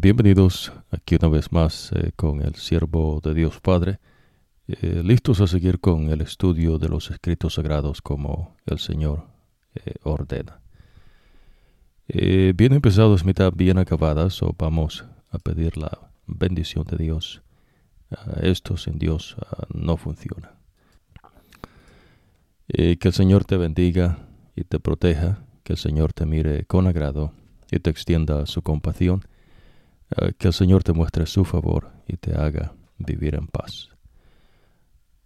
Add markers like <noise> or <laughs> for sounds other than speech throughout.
bienvenidos aquí una vez más eh, con el siervo de Dios Padre, eh, listos a seguir con el estudio de los escritos sagrados como el Señor eh, ordena. bien empezados, mitad bien acabadas, o vamos a pedir la bendición de Dios. esto sin Dios no funciona. que el Señor te bendiga y te proteja, que el Señor te mire con agrado y te extienda su compasión eh, que el Señor te muestre su favor y te haga vivir en paz.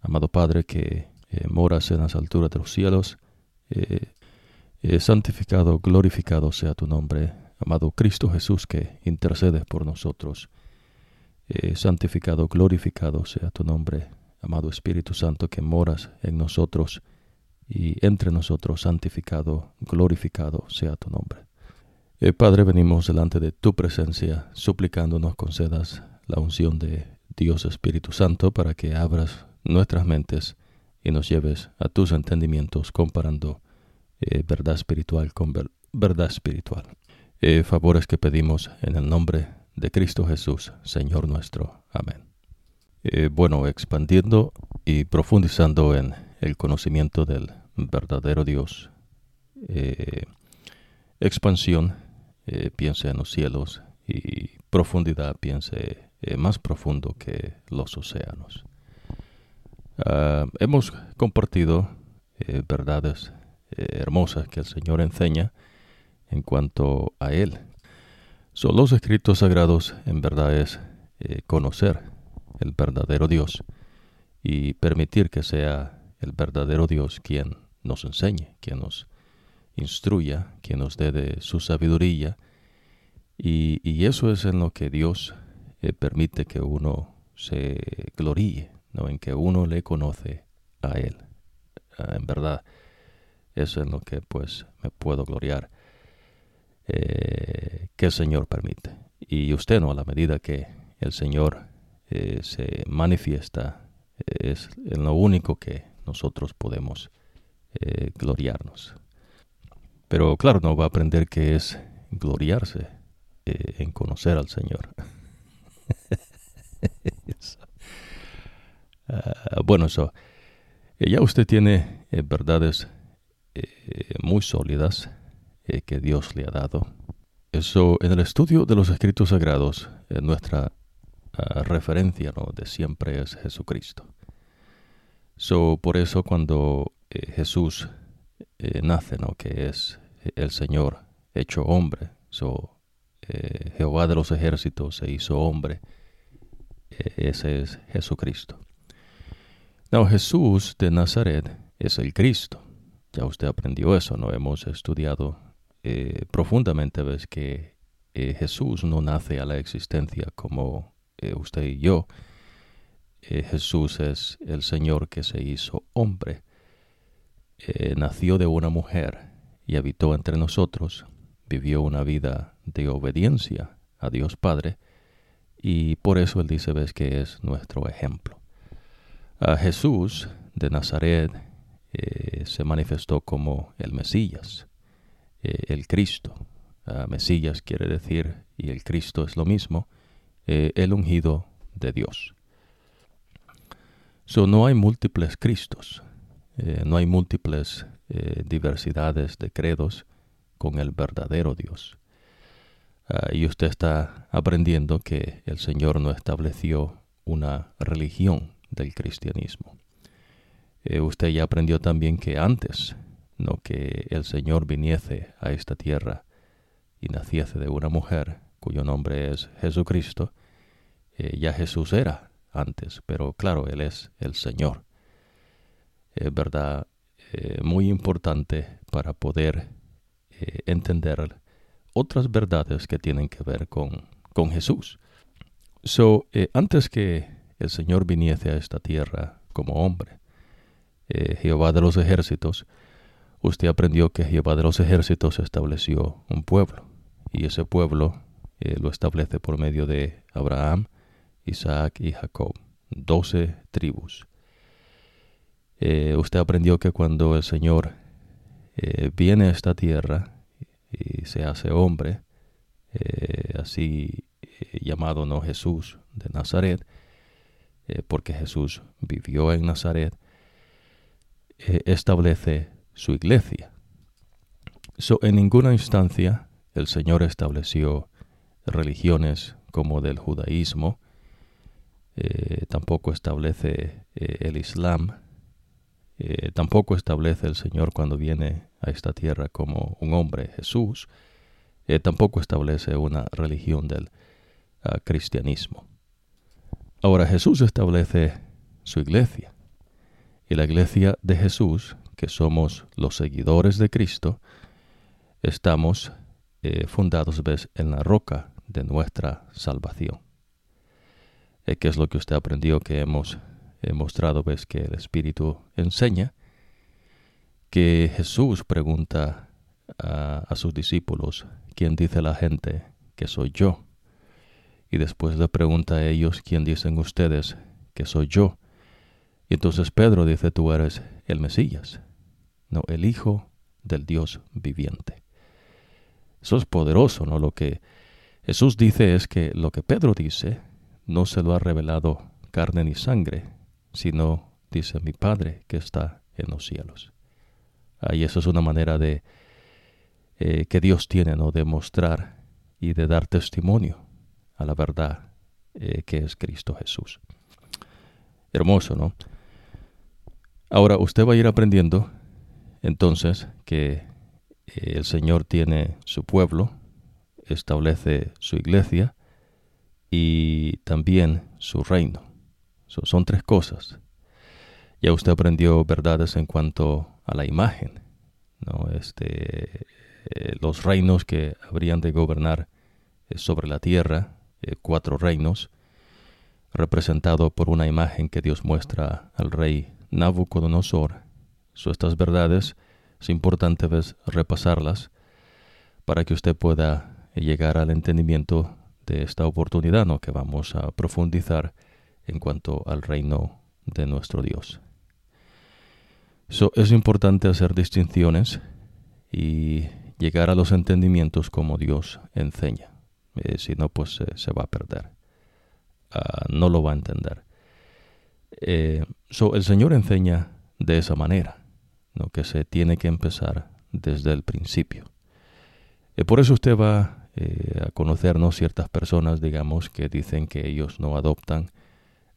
Amado Padre que eh, moras en las alturas de los cielos, eh, santificado, glorificado sea tu nombre. Amado Cristo Jesús que intercedes por nosotros, santificado, glorificado sea tu nombre. Amado Espíritu Santo que moras en nosotros y entre nosotros, santificado, glorificado sea tu nombre. Eh, Padre, venimos delante de tu presencia, suplicando nos concedas la unción de Dios Espíritu Santo para que abras nuestras mentes y nos lleves a tus entendimientos comparando eh, verdad espiritual con verdad espiritual. Eh, favores que pedimos en el nombre de Cristo Jesús, Señor nuestro. Amén. bueno, expandiendo y profundizando en el conocimiento del verdadero Dios. expansión eh, piense en los cielos y profundidad piense eh, más profundo que los océanos. Ah, hemos compartido eh, verdades hermosas que el Señor enseña en cuanto a Él. Son los escritos sagrados en verdad es conocer el verdadero Dios y permitir que sea el verdadero Dios quien nos enseñe, quien nos instruya, quien nos dé de su sabiduría. Y, eso es en lo que Dios eh, permite que uno se gloríe, ¿no? en que uno le conoce a Él. Ah, en verdad, eso es en lo que pues me puedo gloriar eh, que el Señor permite. Y usted no, a la medida que el Señor eh, se manifiesta, es en lo único que nosotros podemos gloriarnos. Pero claro, no va a aprender que es gloriarse eh, en conocer al Señor. <laughs> Ah, bueno, eso. Eh, ya usted tiene eh, verdades muy sólidas que Dios le ha dado. Eso, en el estudio de los escritos sagrados, nuestra ah, referencia ¿no? de siempre es Jesucristo. So, por eso cuando Jesús nace, ¿no? que es el Señor hecho hombre. So, eh, Jehová de los ejércitos se hizo hombre. Eh, ese es Jesucristo. No, Jesús de Nazaret es el Cristo. Ya usted aprendió eso, ¿no? Hemos estudiado eh, profundamente, ves que Jesús no nace a la existencia como usted y yo. Jesús es el Señor que se hizo hombre. Nació de una mujer y habitó entre nosotros, vivió una vida de obediencia a Dios Padre, y por eso él dice, ves que es nuestro ejemplo. A Jesús de Nazaret eh, se manifestó como el Mesías, eh, el Cristo. Mesías quiere decir, y el Cristo es lo mismo, eh, el ungido de Dios. So, no hay múltiples Cristos, no hay múltiples eh, diversidades de credos con el verdadero Dios. Ah, y usted está aprendiendo que el Señor no estableció una religión del cristianismo. Eh, usted ya aprendió también que antes, no que el Señor viniese a esta tierra y naciese de una mujer cuyo nombre es Jesucristo, eh, ya Jesús era antes, pero claro, Él es el Señor. Verdad, eh, muy importante para poder eh, entender otras verdades que tienen que ver con, con Jesús. So, eh, antes que el Señor viniese a esta tierra como hombre, Jehová de los ejércitos, usted aprendió que Jehová de los ejércitos estableció un pueblo, y ese pueblo lo establece por medio de Abraham, Isaac y Jacob, doce tribus. Eh, usted aprendió que cuando el Señor eh, viene a esta tierra y se hace hombre, eh, así llamado no Jesús de Nazaret, porque Jesús vivió en Nazaret, establece su iglesia. So, en ninguna instancia el Señor estableció religiones como del judaísmo, tampoco establece el Islam, tampoco establece el Señor cuando viene a esta tierra como un hombre, Jesús, tampoco establece una religión del cristianismo. Ahora Jesús establece su iglesia y la iglesia de Jesús, que somos los seguidores de Cristo, estamos eh, fundados ¿ves? en la roca de nuestra salvación. Eh, ¿Qué es lo que usted aprendió que hemos mostrado? ¿Ves que el Espíritu enseña? Que Jesús pregunta a sus discípulos, ¿quién dice la gente que soy yo? y después le pregunta a ellos, ¿quién dicen ustedes que soy yo? Y entonces Pedro dice, tú eres el Mesías, no, el Hijo del Dios viviente. Eso es poderoso, ¿no? Lo que Jesús dice es que lo que Pedro dice no se lo ha revelado carne ni sangre, sino dice mi Padre que está en los cielos. Ahí eso es una manera de eh, que Dios tiene, ¿no? De mostrar y de dar testimonio a la verdad eh, que es Cristo Jesús. Hermoso, ¿no? Ahora usted va a ir aprendiendo entonces que eh, el Señor tiene su pueblo, establece su iglesia y también su reino. Son tres cosas. Ya usted aprendió verdades en cuanto a la imagen, ¿no? Este, eh, los reinos que habrían de gobernar sobre la tierra, eh, cuatro reinos, representado por una imagen que Dios muestra al rey Nabucodonosor. So, estas verdades es importante repasarlas para que usted pueda llegar al entendimiento de esta oportunidad ¿no? que vamos a profundizar en cuanto al reino de nuestro Dios. So, es importante hacer distinciones y llegar a los entendimientos como Dios enseña. Eh, si no, pues se va a perder. Ah, no lo va a entender. Eh, el Señor enseña de esa manera, ¿no? que se tiene que empezar desde el principio. Eh, por eso usted va a conocernos ciertas personas, digamos, que dicen que ellos no adoptan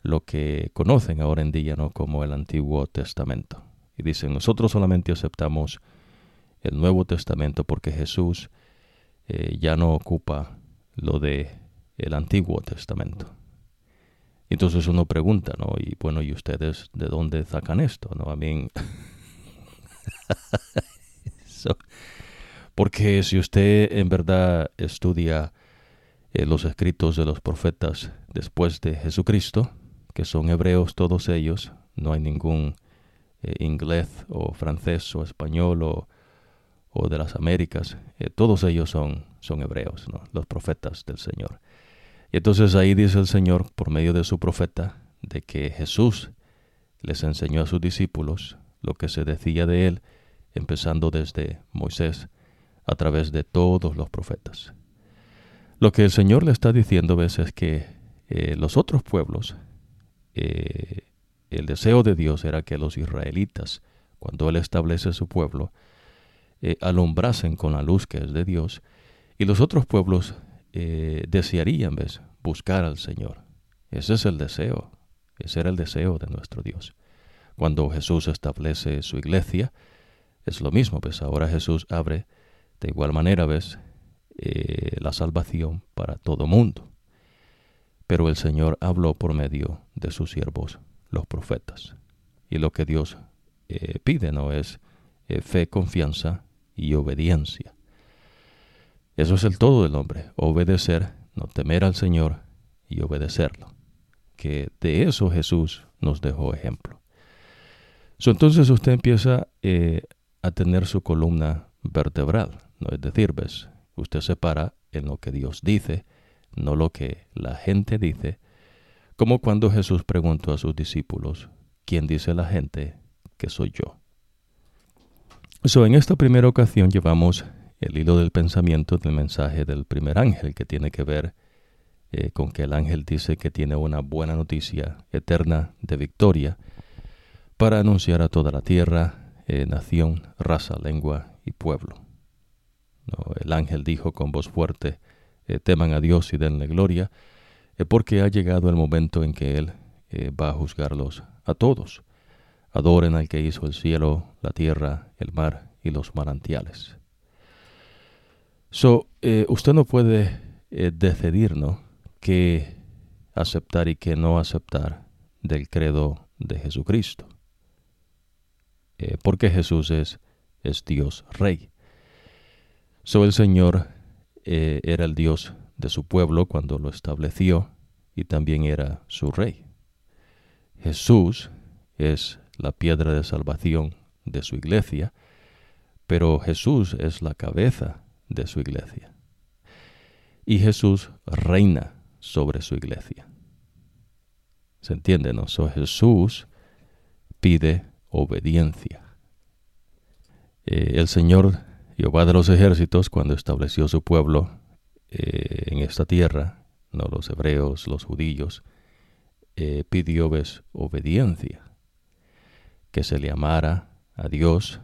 lo que conocen ahora en día ¿no? como el Antiguo Testamento. Y dicen, nosotros solamente aceptamos el Nuevo Testamento porque Jesús ya no ocupa lo de el Antiguo Testamento. Entonces uno pregunta, ¿no? Y bueno, ¿y ustedes de dónde sacan esto? ¿No? A mí... <laughs> porque si usted en verdad estudia eh, los escritos de los profetas después de Jesucristo, que son hebreos todos ellos, no hay ningún eh, inglés o francés o español o o de las Américas, eh, todos ellos son, son hebreos, los profetas del Señor. Y entonces ahí dice el Señor, por medio de su profeta, de que Jesús les enseñó a sus discípulos lo que se decía de él, empezando desde Moisés, a través de todos los profetas. Lo que el Señor le está diciendo es que eh, los otros pueblos, eh, el deseo de Dios era que los israelitas, cuando Él establece su pueblo, eh, alumbrasen con la luz que es de Dios, y los otros pueblos eh, desearían ¿ves? buscar al Señor. Ese es el deseo, ese era el deseo de nuestro Dios. Cuando Jesús establece su iglesia, es lo mismo, pues ahora Jesús abre de igual manera, ves, la salvación para todo mundo. Pero el Señor habló por medio de sus siervos, los profetas. Y lo que Dios pide no es fe, confianza y obediencia. Eso es el todo del hombre, obedecer, no temer al Señor y obedecerlo. Que de eso Jesús nos dejó ejemplo. entonces usted empieza eh, a tener su columna vertebral, ¿no? es decir, ves, usted se para en lo que Dios dice, no lo que la gente dice, como cuando Jesús preguntó a sus discípulos, ¿quién dice la gente que soy yo? So, en esta primera ocasión llevamos el hilo del pensamiento del mensaje del primer ángel que tiene que ver eh, con que el ángel dice que tiene una buena noticia eterna de victoria para anunciar a toda la tierra, eh, nación, raza, lengua y pueblo. el ángel dijo con voz fuerte, eh, teman a Dios y denle gloria, porque ha llegado el momento en que Él va a juzgarlos a todos. Adoren al que hizo el cielo, la tierra, el mar y los manantiales. So, usted no puede decidir, ¿no? qué aceptar y qué no aceptar del credo de Jesucristo. Eh, porque Jesús es, es, Dios Rey. So el Señor eh, era el Dios de su pueblo cuando lo estableció y también era su Rey. Jesús es la piedra de salvación de su iglesia, pero Jesús es la cabeza de su iglesia. Y Jesús reina sobre su iglesia. ¿Se entiende? No? Jesús pide obediencia. Eh, el Señor Jehová de los ejércitos, cuando estableció su pueblo eh, en esta tierra, no los hebreos, los judíos, eh, pidió obediencia, que se le amara a Dios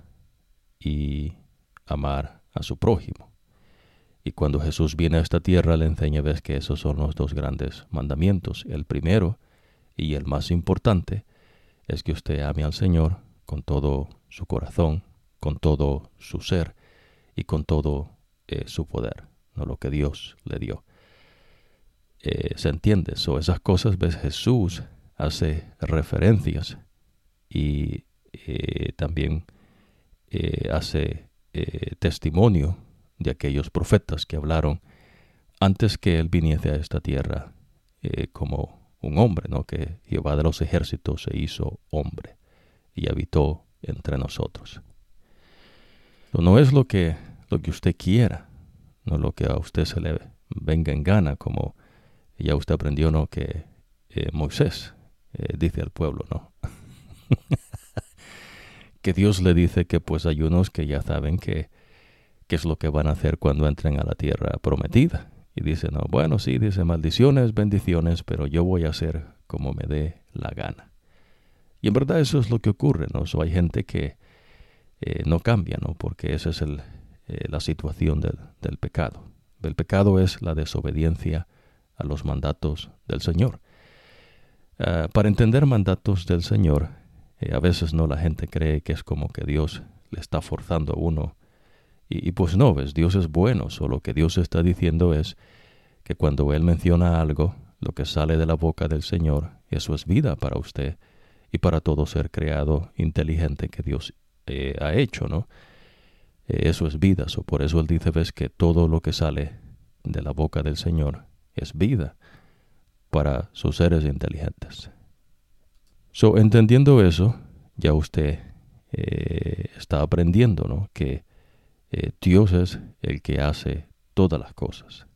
y amar a su prójimo. Y cuando Jesús viene a esta tierra le enseña, ves que esos son los dos grandes mandamientos. El primero y el más importante es que usted ame al Señor con todo su corazón, con todo su ser y con todo eh, su poder, no lo que Dios le dio. Eh, ¿Se entiende? eso? esas cosas, ves, Jesús hace referencias y eh, también hace testimonio de aquellos profetas que hablaron antes que él viniese a esta tierra como un hombre, ¿no? que Jehová de los ejércitos se hizo hombre y habitó entre nosotros. No es lo que, lo que usted quiera, no lo que a usted se le venga en gana, como ya usted aprendió, ¿no? que eh, Moisés eh, dice al pueblo, ¿no? <laughs> que Dios le dice que pues hay unos que ya saben que es lo que van a hacer cuando entren a la tierra prometida. Y dice, no, bueno, sí, dice maldiciones, bendiciones, pero yo voy a hacer como me dé la gana. Y en verdad eso es lo que ocurre, ¿no? hay gente que eh, no cambia, ¿no? Porque esa es el, eh, la situación del, del, pecado. El pecado es la desobediencia a los mandatos del Señor. Ah, para entender mandatos del Señor, eh, a veces no la gente cree que es como que Dios le está forzando a uno y, pues no, ves, Dios es bueno, solo que Dios está diciendo es que cuando Él menciona algo, lo que sale de la boca del Señor, eso es vida para usted y para todo ser creado inteligente que Dios eh, ha hecho, ¿no? Eh, eso es vida, so, por eso Él dice, ves, que todo lo que sale de la boca del Señor es vida para sus seres inteligentes. So, entendiendo eso, ya usted eh, está aprendiendo, ¿no? Que Dios es el que hace todas las cosas.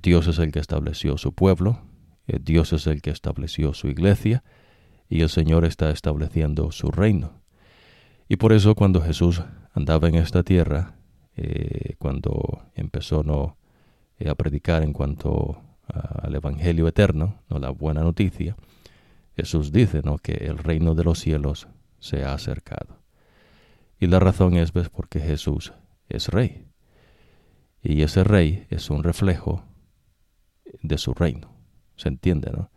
Dios es el que estableció su pueblo, Dios es el que estableció su iglesia y el Señor está estableciendo su reino. Y por eso cuando Jesús andaba en esta tierra, cuando empezó no, a predicar en cuanto al Evangelio eterno, no la buena noticia, Jesús dice ¿no? que el reino de los cielos se ha acercado. Y la razón es pues, porque Jesús es rey. Y ese rey es un reflejo de su reino. ¿Se entiende, no?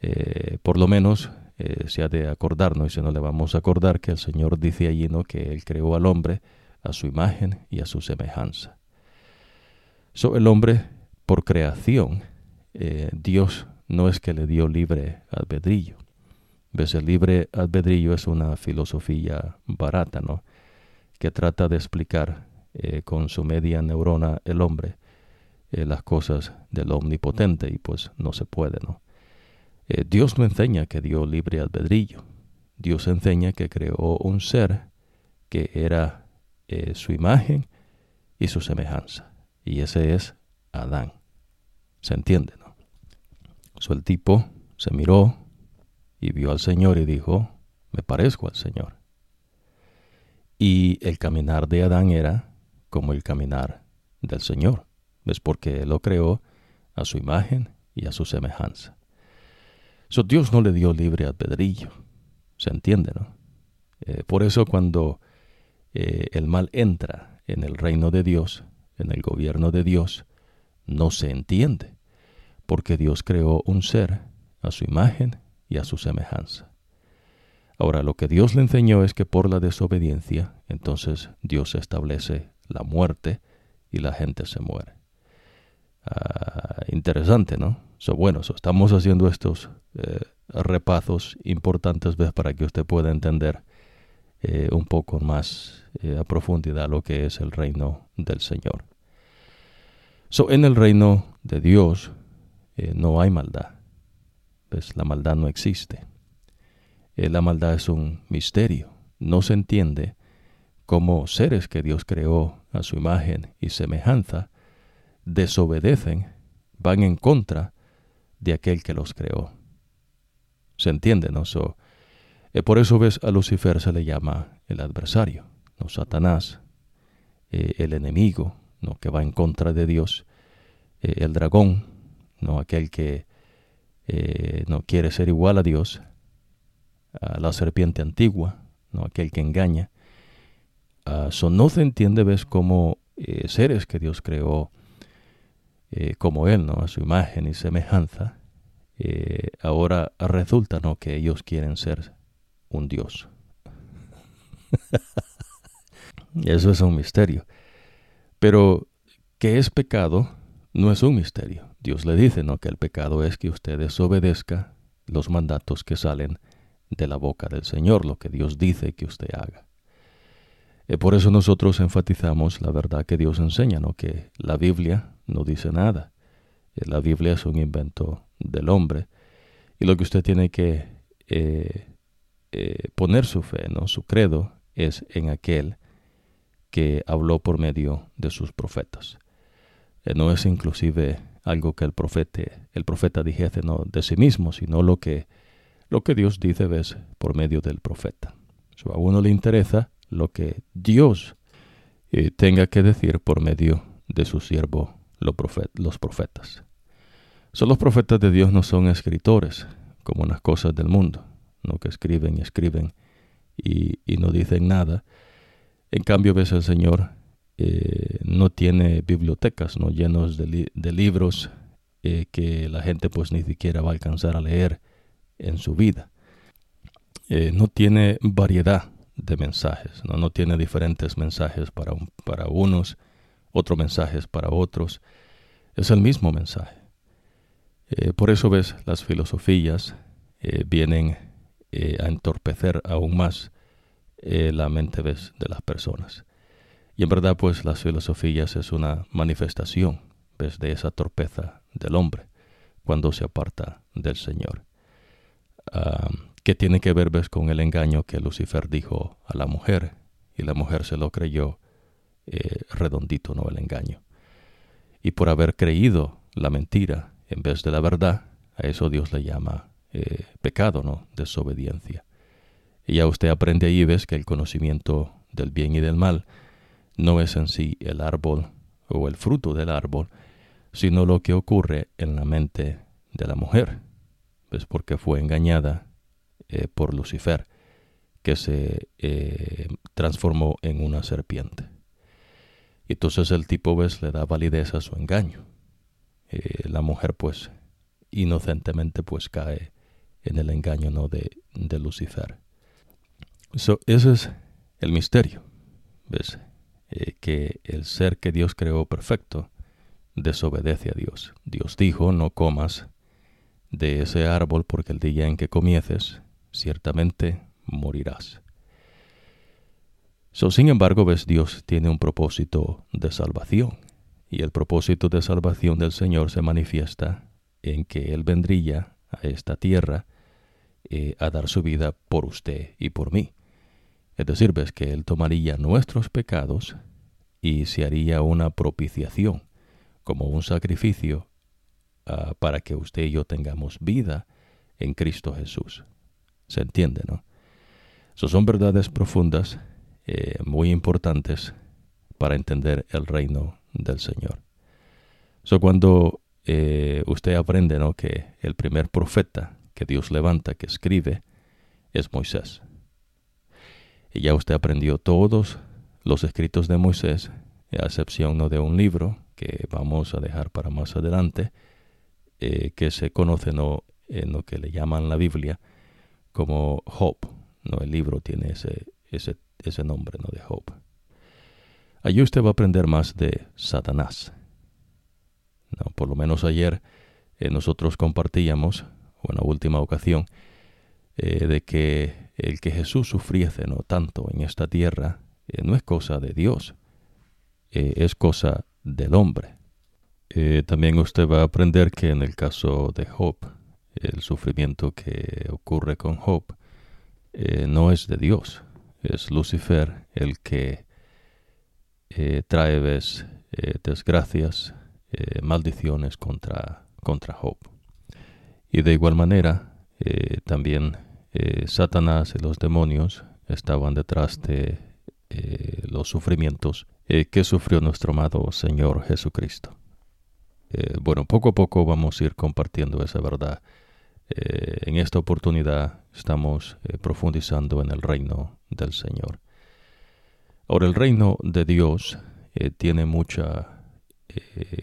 Eh, por lo menos eh, se ha de acordarnos, y si no le vamos a acordar que el Señor dice allí, ¿no? Que Él creó al hombre a su imagen y a su semejanza. So, el hombre, por creación, eh, Dios no es que le dio libre albedrillo. ¿Ves? El libre albedrillo es una filosofía barata, ¿no? Que trata de explicar eh, con su media neurona el hombre las cosas del omnipotente y pues no se puede, ¿no? Eh, Dios no enseña que dio libre albedrillo. Dios enseña que creó un ser que era su imagen y su semejanza. Y ese es Adán. ¿Se entiende, no? El tipo se miró, y vio al Señor y dijo, me parezco al Señor. Y el caminar de Adán era como el caminar del Señor. ¿Ves? Porque Él lo creó a su imagen y a su semejanza. So, Dios no le dio libre albedrillo, se entiende, ¿no? Eh, por eso cuando eh, el mal entra en el reino de Dios, en el gobierno de Dios, no se entiende, porque Dios creó un ser a su imagen y a su semejanza. Ahora, lo que Dios le enseñó es que por la desobediencia, entonces Dios establece la muerte y la gente se muere. Ah, interesante, ¿no? So, bueno, estamos haciendo estos eh, repazos importantes para que usted pueda entender eh, un poco más eh, a profundidad lo que es el reino del Señor. So, en el reino de Dios no hay maldad. La maldad no existe. la maldad es un misterio. No se entiende cómo seres que Dios creó a su imagen y semejanza desobedecen, van en contra de aquel que los creó. ¿Se entiende, no? So, eh, por eso ves a Lucifer se le llama el adversario, no Satanás, eh, el enemigo, no que va en contra de Dios, eh, el dragón, no aquel que no quiere ser igual a Dios, la serpiente antigua, no aquel que engaña. Uh, no se entiende, ves, como seres que Dios creó eh, como Él, ¿no? a su imagen y semejanza, eh, ahora resulta ¿no? que ellos quieren ser un Dios. <laughs> Eso es un misterio. Pero que es pecado no es un misterio. Dios le dice ¿no? que el pecado es que usted desobedezca los mandatos que salen de la boca del Señor, lo que Dios dice que usted haga. Eh, por eso nosotros enfatizamos la verdad que Dios enseña, ¿no? que la Biblia no dice nada. Eh, la Biblia es un invento del hombre. Y lo que usted tiene que eh, eh, poner su fe, ¿no? su credo, es en aquel que habló por medio de sus profetas. no es inclusive algo que el profeta, el profeta dijese no de sí mismo, sino lo que, lo que Dios dice ves por medio del profeta. a uno le interesa lo que Dios tenga que decir por medio de su siervo los profetas. Son los profetas de Dios no son escritores, como las cosas del mundo, no que escriben y escriben y, no dicen nada. En cambio, ves el Señor eh, no tiene bibliotecas, no llenos de, libros eh, que la gente pues ni siquiera va a alcanzar a leer en su vida. Eh, no tiene variedad de mensajes, no, no tiene diferentes mensajes para, para unos otro mensaje es para otros. Es el mismo mensaje. Eh, por eso ves, las filosofías eh, vienen eh, a entorpecer aún más la mente de las personas. Y en verdad, pues las filosofías es una manifestación ¿ves? de esa torpeza del hombre cuando se aparta del Señor. Ah, que tiene que ver ves, con el engaño que Lucifer dijo a la mujer y la mujer se lo creyó eh, redondito, ¿no? El engaño. Y por haber creído la mentira en vez de la verdad, a eso Dios le llama eh, pecado, ¿no? Desobediencia. Y ya usted aprende ahí, ves que el conocimiento del bien y del mal no es en sí el árbol o el fruto del árbol, sino lo que ocurre en la mente de la mujer. ¿Ves? Porque fue engañada eh, por Lucifer, que se transformó en una serpiente. Y entonces el tipo, ves, le da validez a su engaño. Eh, la mujer, pues, inocentemente, pues, cae en el engaño, ¿no? De, de Lucifer. So, ese es el misterio, ¿ves? Eh, que el ser que Dios creó perfecto desobedece a Dios. Dios dijo, no comas de ese árbol porque el día en que comieces, ciertamente morirás sin embargo, ves, Dios tiene un propósito de salvación. Y el propósito de salvación del Señor se manifiesta en que Él vendría a esta tierra eh, a dar su vida por usted y por mí. Es decir, ves que Él tomaría nuestros pecados y se haría una propiciación, como un sacrificio ah, para que usted y yo tengamos vida en Cristo Jesús. ¿Se entiende, no? Esas son verdades profundas eh, muy importantes para entender el reino del Señor. So, cuando eh, usted aprende ¿no? que el primer profeta que Dios levanta, que escribe, es Moisés. Y ya usted aprendió todos los escritos de Moisés, a excepción ¿no? de un libro que vamos a dejar para más adelante, eh, que se conoce ¿no? en lo que le llaman la Biblia como Job. ¿no? El libro tiene ese, ese, ese nombre ¿no? de Job. Allí usted va a aprender más de Satanás. ¿no? Por lo menos ayer eh, nosotros compartíamos, o en la última ocasión, eh, de que el que Jesús sufriese no tanto en esta tierra eh, no es cosa de Dios, es cosa del hombre. también usted va a aprender que en el caso de Job, el sufrimiento que ocurre con Job no es de Dios, es Lucifer el que trae ves, desgracias, maldiciones contra, contra Job. Y de igual manera, eh, también eh, Satanás y los demonios estaban detrás de eh, los sufrimientos que sufrió nuestro amado Señor Jesucristo. bueno, poco a poco vamos a ir compartiendo esa verdad. En esta oportunidad estamos profundizando en el reino del Señor. Ahora, el reino de Dios tiene mucha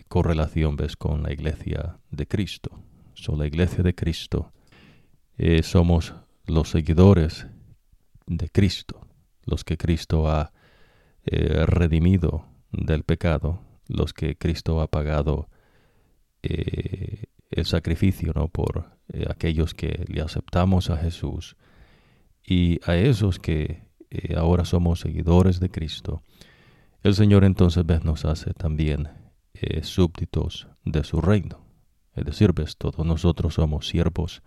correlación ves, con la iglesia de Cristo son la iglesia de Cristo, eh, somos los seguidores de Cristo, los que Cristo ha eh, redimido del pecado, los que Cristo ha pagado eh, el sacrificio ¿no? por aquellos que le aceptamos a Jesús y a esos que ahora somos seguidores de Cristo. El Señor entonces nos hace también súbditos de su reino. Es decir, ves, todos nosotros somos siervos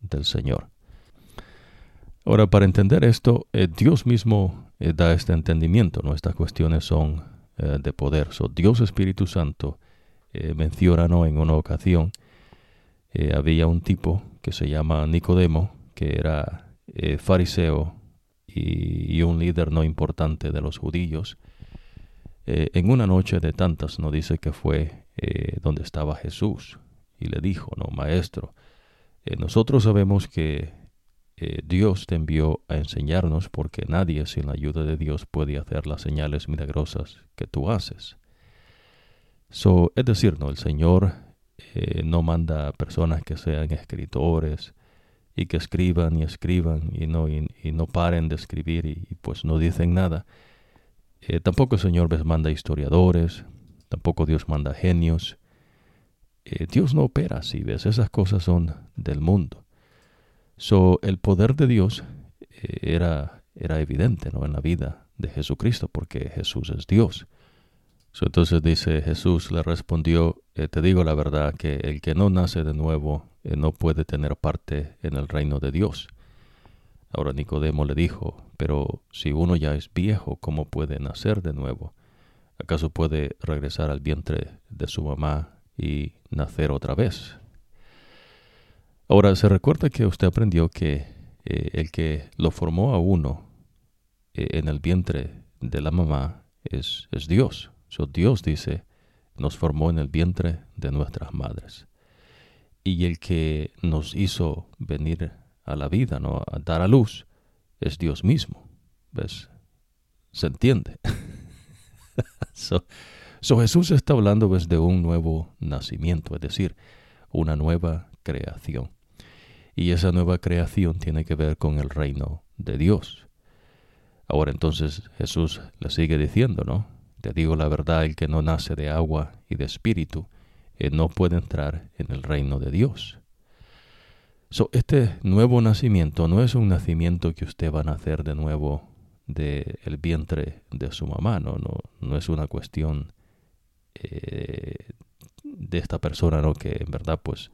del Señor. Ahora, para entender esto, eh, Dios mismo eh, da este entendimiento, ¿no? Estas cuestiones son eh, de poder. So, Dios Espíritu Santo menciona ¿no? en una ocasión, había un tipo que se llama Nicodemo, que era fariseo y, un líder no importante de los judíos. en una noche de tantas, no dice que fue donde estaba Jesús, y le dijo, no, maestro, eh, nosotros sabemos que eh, Dios te envió a enseñarnos porque nadie sin la ayuda de Dios puede hacer las señales milagrosas que tú haces. So, es decir, no, el Señor eh, no manda personas que sean escritores y que escriban y escriban y no, y, no paren de escribir y, pues no dicen nada. tampoco el Señor les manda historiadores, tampoco Dios manda genios, eh, Dios no opera así, ¿ves? Esas cosas son del mundo. So, el poder de Dios eh, era, era evidente ¿no? en la vida de Jesucristo, porque Jesús es Dios. Entonces dice Jesús le respondió, eh, te digo la verdad, que el que no nace de nuevo no puede tener parte en el reino de Dios. Ahora Nicodemo le dijo, pero si uno ya es viejo, ¿cómo puede nacer de nuevo? ¿Acaso puede regresar al vientre de su mamá y nacer otra vez. Ahora, se recuerda que usted aprendió que eh, el que lo formó a uno eh, en el vientre de la mamá es Dios. So, Dios dice, nos formó en el vientre de nuestras madres. Y el que nos hizo venir a la vida, ¿no? a dar a luz, es Dios mismo. ¿Ves? ¿Se entiende? <laughs> so, Jesús está hablando desde de un nuevo nacimiento, es decir, una nueva creación. Y esa nueva creación tiene que ver con el reino de Dios. Ahora entonces Jesús le sigue diciendo, ¿no? Te digo la verdad, el que no nace de agua y de espíritu, él no puede entrar en el reino de Dios. So, este nuevo nacimiento no es un nacimiento que usted va a nacer de nuevo del el vientre de su mamá, no, no, no es una cuestión eh, de esta persona, ¿no? Que en verdad, pues,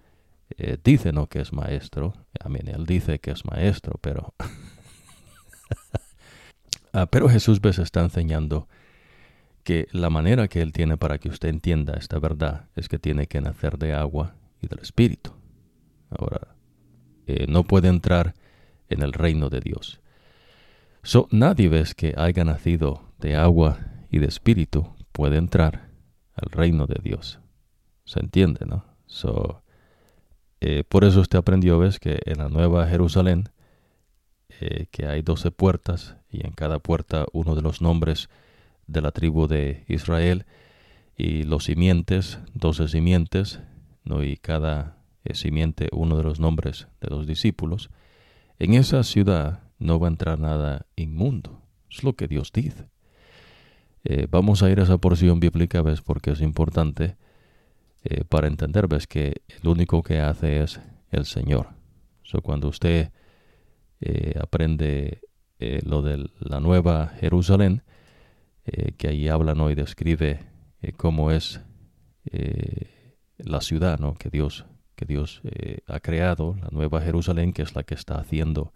eh, dice, ¿no? Que es maestro. A mí, él dice que es maestro, pero... <laughs> ah, pero Jesús, ves, está enseñando que la manera que Él tiene para que usted entienda esta verdad es que tiene que nacer de agua y del Espíritu. Ahora, eh, no puede entrar en el reino de Dios. So, nadie ves que haya nacido de agua y de Espíritu puede entrar al reino de Dios. ¿Se entiende, no? So, eh, por eso usted aprendió, ves, que en la Nueva Jerusalén, eh, que hay doce puertas y en cada puerta uno de los nombres de la tribu de Israel y los simientes, doce simientes, ¿no? y cada eh, simiente uno de los nombres de los discípulos. En esa ciudad no va a entrar nada inmundo. Es lo que Dios dice. vamos a ir a esa porción bíblica, ¿ves? Porque es importante eh, para entender, ves que el único que hace es el Señor. So, cuando usted eh, aprende eh, lo de la nueva Jerusalén, que ahí hablan hoy, describe cómo es la ciudad ¿no? que Dios, que Dios ha creado, la nueva Jerusalén, que es la que está haciendo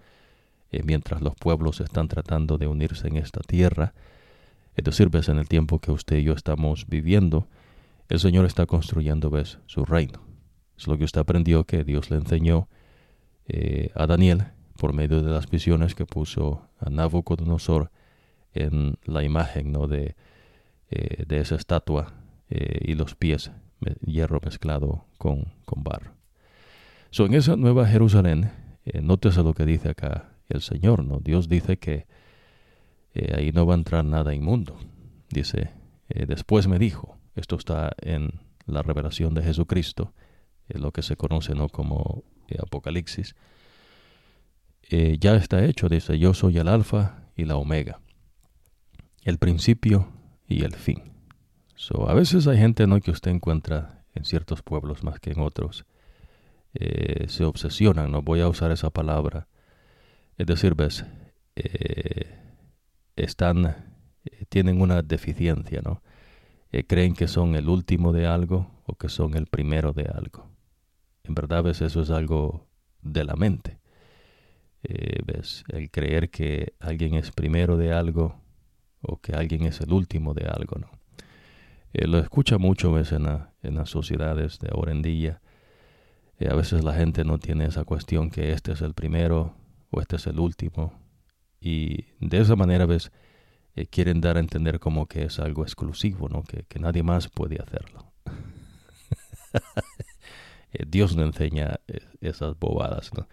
mientras los pueblos están tratando de unirse en esta tierra. Es decir, ves en el tiempo que usted y yo estamos viviendo, el Señor está construyendo, ves, su reino. Es lo que usted aprendió que Dios le enseñó eh, a Daniel por medio de las visiones que puso a Nabucodonosor en la imagen ¿no? de, eh, de esa estatua eh, y los pies, hierro mezclado con, con barro. So, en esa nueva Jerusalén, nótese lo que dice acá el Señor, ¿no? Dios dice que ahí no va a entrar nada inmundo. Dice, después me dijo, esto está en la revelación de Jesucristo, lo que se conoce ¿no? como eh, Apocalipsis. Eh, ya está hecho, dice, yo soy el alfa y la omega, el principio y el fin. So, a veces hay gente ¿no? que usted encuentra en ciertos pueblos más que en otros. Eh, se obsesionan, no voy a usar esa palabra. Es decir, ves, están, tienen una deficiencia, ¿no? Eh, creen que son el último de algo o que son el primero de algo. En verdad, ves, eso es algo de la mente. Eh, ves, el creer que alguien es primero de algo o que alguien es el último de algo, ¿no? Eh, lo escucha mucho ves, en, las sociedades de ahora en día. a veces la gente no tiene esa cuestión que este es el primero o este es el último. Y de esa manera, ves, eh, quieren dar a entender como que es algo exclusivo, ¿no? que, nadie más puede hacerlo. <laughs> Eh, Dios no enseña eh, esas bobadas. ¿no?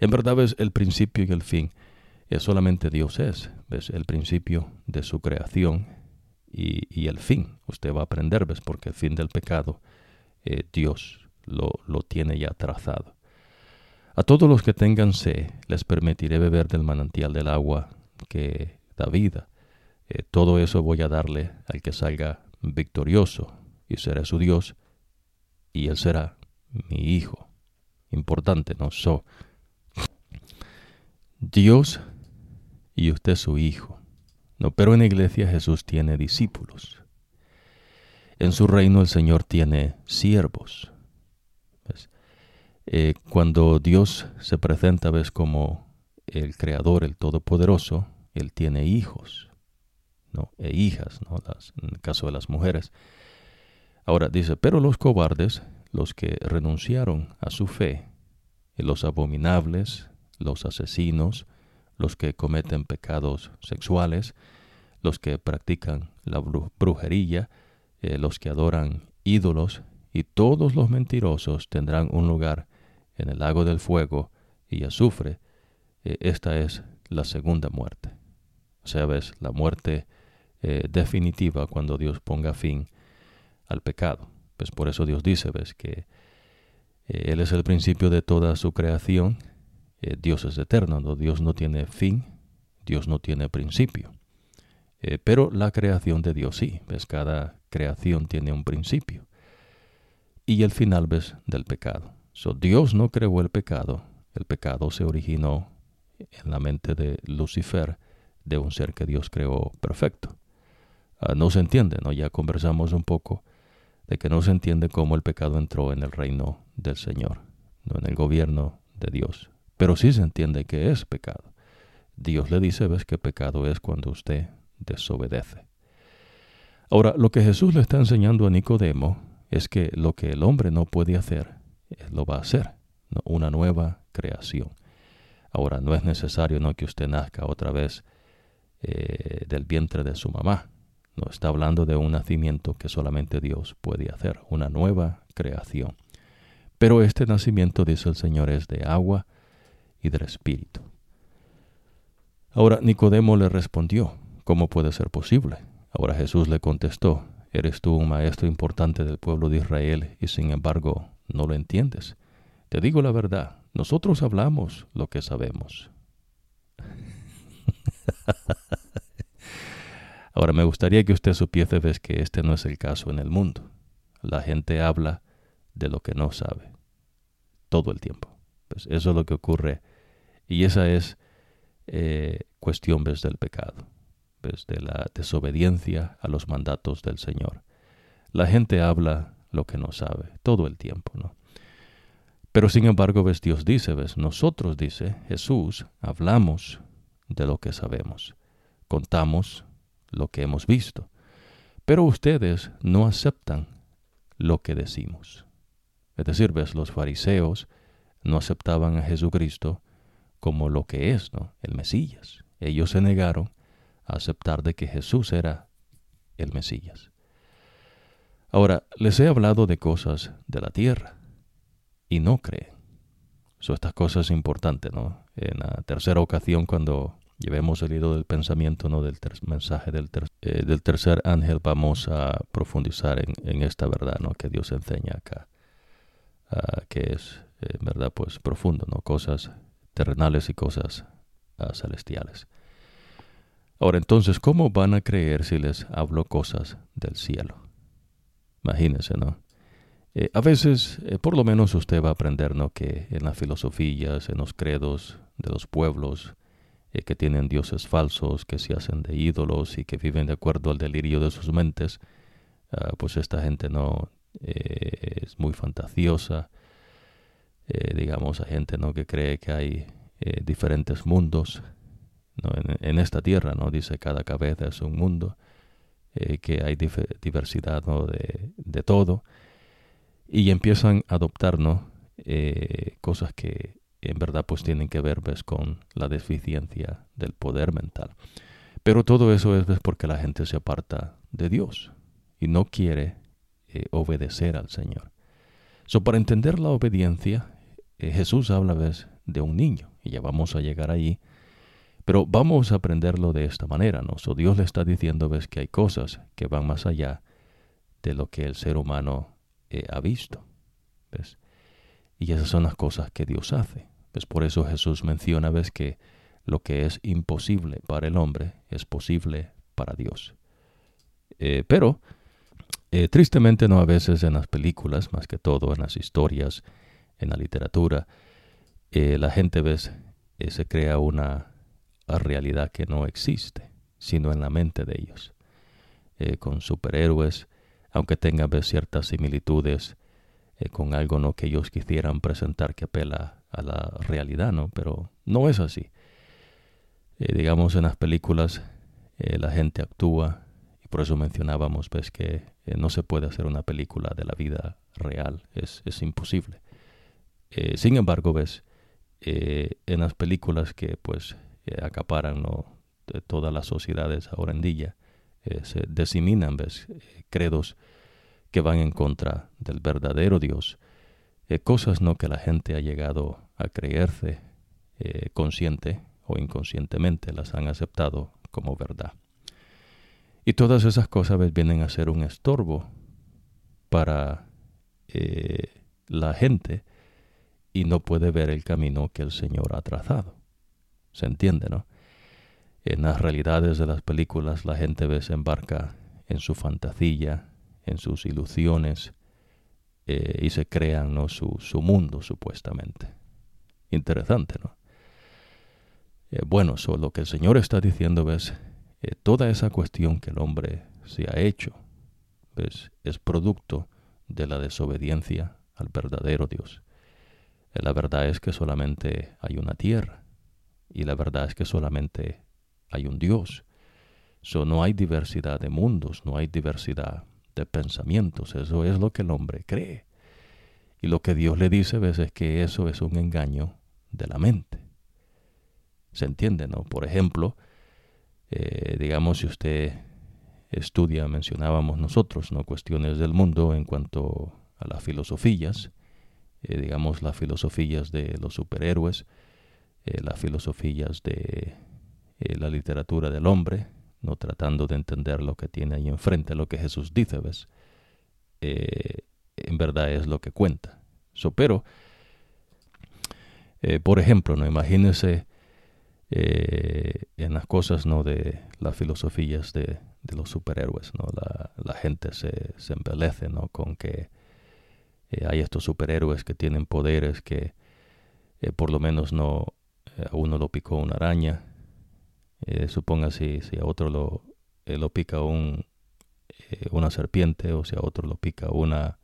En verdad es el principio y el fin. Es solamente Dios es. ¿ves? El principio de su creación y, el fin. Usted va a aprender, ¿ves? Porque el fin del pecado Dios lo, lo tiene ya trazado. A todos los que tengan sed les permitiré beber del manantial del agua que da vida. Eh, todo eso voy a darle al que salga victorioso y será su Dios y él será mi hijo. Importante, ¿no? So, Dios y usted su hijo. No, pero en la iglesia Jesús tiene discípulos. En su reino el Señor tiene siervos. Eh, cuando Dios se presenta, ves como el Creador, el Todopoderoso, Él tiene hijos e hijas, ¿no? en el caso de las mujeres. Ahora dice, pero los cobardes, los que renunciaron a su fe, los abominables, los asesinos, los que cometen pecados sexuales, los que practican la brujería, eh, los que adoran ídolos, y todos los mentirosos tendrán un lugar en el lago del fuego y azufre. Eh, esta es la segunda muerte. O sea, ves, la muerte eh, definitiva cuando Dios ponga fin al pecado. Pues por eso Dios dice, ves, que Él es el principio de toda su creación. Eh, Dios es eterno, ¿no? Dios no tiene fin, Dios no tiene principio. pero la creación de Dios sí, ves, cada creación tiene un principio. Y el final, ves, del pecado. So, Dios no creó el pecado, el pecado se originó en la mente de Lucifer, de un ser que Dios creó perfecto. Ah, no se entiende, ¿no? Ya conversamos un poco de que no se entiende cómo el pecado entró en el reino del Señor, no en el gobierno de Dios. Pero sí se entiende que es pecado. Dios le dice, ves que pecado es cuando usted desobedece. Ahora, lo que Jesús le está enseñando a Nicodemo es que lo que el hombre no puede hacer, lo va a hacer, una nueva creación. Ahora, no es necesario ¿no? que usted nazca otra vez eh, del vientre de su mamá. No está hablando de un nacimiento que solamente Dios puede hacer, una nueva creación. Pero este nacimiento, dice el Señor, es de agua y del Espíritu. Ahora Nicodemo le respondió, ¿cómo puede ser posible? Ahora Jesús le contestó, eres tú un maestro importante del pueblo de Israel y sin embargo no lo entiendes. Te digo la verdad, nosotros hablamos lo que sabemos. <laughs> Ahora me gustaría que usted supiese que este no es el caso en el mundo. La gente habla de lo que no sabe todo el tiempo. Pues eso es lo que ocurre y esa es eh, cuestión ¿ves? del pecado, ¿ves? de la desobediencia a los mandatos del Señor. La gente habla lo que no sabe todo el tiempo, ¿no? Pero sin embargo, ves, Dios dice, ves, nosotros, dice Jesús, hablamos de lo que sabemos, contamos lo que hemos visto, pero ustedes no aceptan lo que decimos. Es decir, ves, los fariseos no aceptaban a Jesucristo como lo que es, ¿no? El Mesías. Ellos se negaron a aceptar de que Jesús era el Mesías. Ahora, les he hablado de cosas de la tierra y no creen. So, estas cosas importantes, ¿no? En la tercera ocasión, cuando llevemos el hilo del pensamiento, ¿no? Del mensaje del, eh, del, tercer ángel, vamos a profundizar en, en, esta verdad, ¿no? Que Dios enseña acá, uh, que es, verdad, pues profundo, ¿no? Cosas terrenales y cosas uh, celestiales. Ahora, entonces, ¿cómo van a creer si les hablo cosas del cielo? Imagínense, ¿no? Eh, a veces, eh, por lo menos usted va a aprender, ¿no? Que en las filosofías, en los credos de los pueblos, eh, que tienen dioses falsos, que se hacen de ídolos y que viven de acuerdo al delirio de sus mentes, ah, pues esta gente no es muy fantasiosa. Digamos, hay gente, ¿no? Que cree que hay diferentes mundos, ¿no? en, esta tierra, ¿no? Dice cada cabeza es un mundo, que hay diversidad, ¿no? De, de todo y empiezan a adoptar eh, cosas que en verdad pues tienen que ver ¿ves? con la deficiencia del poder mental. Pero todo eso es porque la gente se aparta de Dios y no quiere eh, obedecer al Señor. So, para entender la obediencia, eh, Jesús habla de un niño y ya vamos a llegar allí. Pero vamos a aprenderlo de esta manera, ¿no? Dios le está diciendo, ves, que hay cosas que van más allá de lo que el ser humano ha visto. ¿ves? Y esas son las cosas que Dios hace. ¿ves? Por eso Jesús menciona ¿ves? que lo que es imposible para el hombre es posible para Dios. Eh, pero, eh, tristemente no a veces en las películas, más que todo en las historias, en la literatura, eh, la gente ¿ves? se crea una realidad que no existe, sino en la mente de ellos. con superhéroes, aunque tenga ciertas similitudes eh, con algo ¿no? que ellos quisieran presentar que apela a la realidad, ¿no? Pero no es así. Eh, digamos, en las películas eh, la gente actúa y por eso mencionábamos ves que no se puede hacer una película de la vida real, es imposible. Sin embargo, ves, en las películas que pues acaparan ¿no? todas las sociedades ahora en día, se diseminan ves, credos que van en contra del verdadero Dios, eh, cosas no que la gente ha llegado a creerse eh, consciente o inconscientemente las han aceptado como verdad. Y todas esas cosas vienen a ser un estorbo para eh, la gente y no puede ver el camino que el Señor ha trazado. ¿Se entiende, no? En las realidades de las películas la gente desembarca en su fantasía, en sus ilusiones eh, y se crean ¿no? su, mundo supuestamente. Interesante, ¿no? Eh, bueno, so, lo que el Señor está diciendo es, eh, toda esa cuestión que el hombre se ha hecho, ¿ves? es producto de la desobediencia al verdadero Dios. La verdad es que solamente hay una tierra y la verdad es que solamente hay un Dios. So, no hay diversidad de mundos, no hay diversidad de pensamientos. Eso es lo que el hombre cree. Y lo que Dios le dice a veces es que eso es un engaño de la mente. ¿Se entiende, no? Por ejemplo, eh, digamos, si usted estudia, mencionábamos nosotros, ¿no? Cuestiones del mundo en cuanto a las filosofías, eh, digamos, las filosofías de los superhéroes, eh, las filosofías de eh, la literatura del hombre, no tratando de entender lo que tiene ahí enfrente, lo que Jesús dice, ¿ves? en verdad es lo que cuenta. So, pero, por ejemplo, no imagínese en las cosas no de las filosofías de, de los superhéroes, ¿no? La, la gente se, se embelece, ¿no? Con que eh, hay estos superhéroes que tienen poderes que eh, por lo menos no eh, a uno lo picó una araña. suponga si, si a otro lo, lo pica un, una serpiente o si a otro lo pica una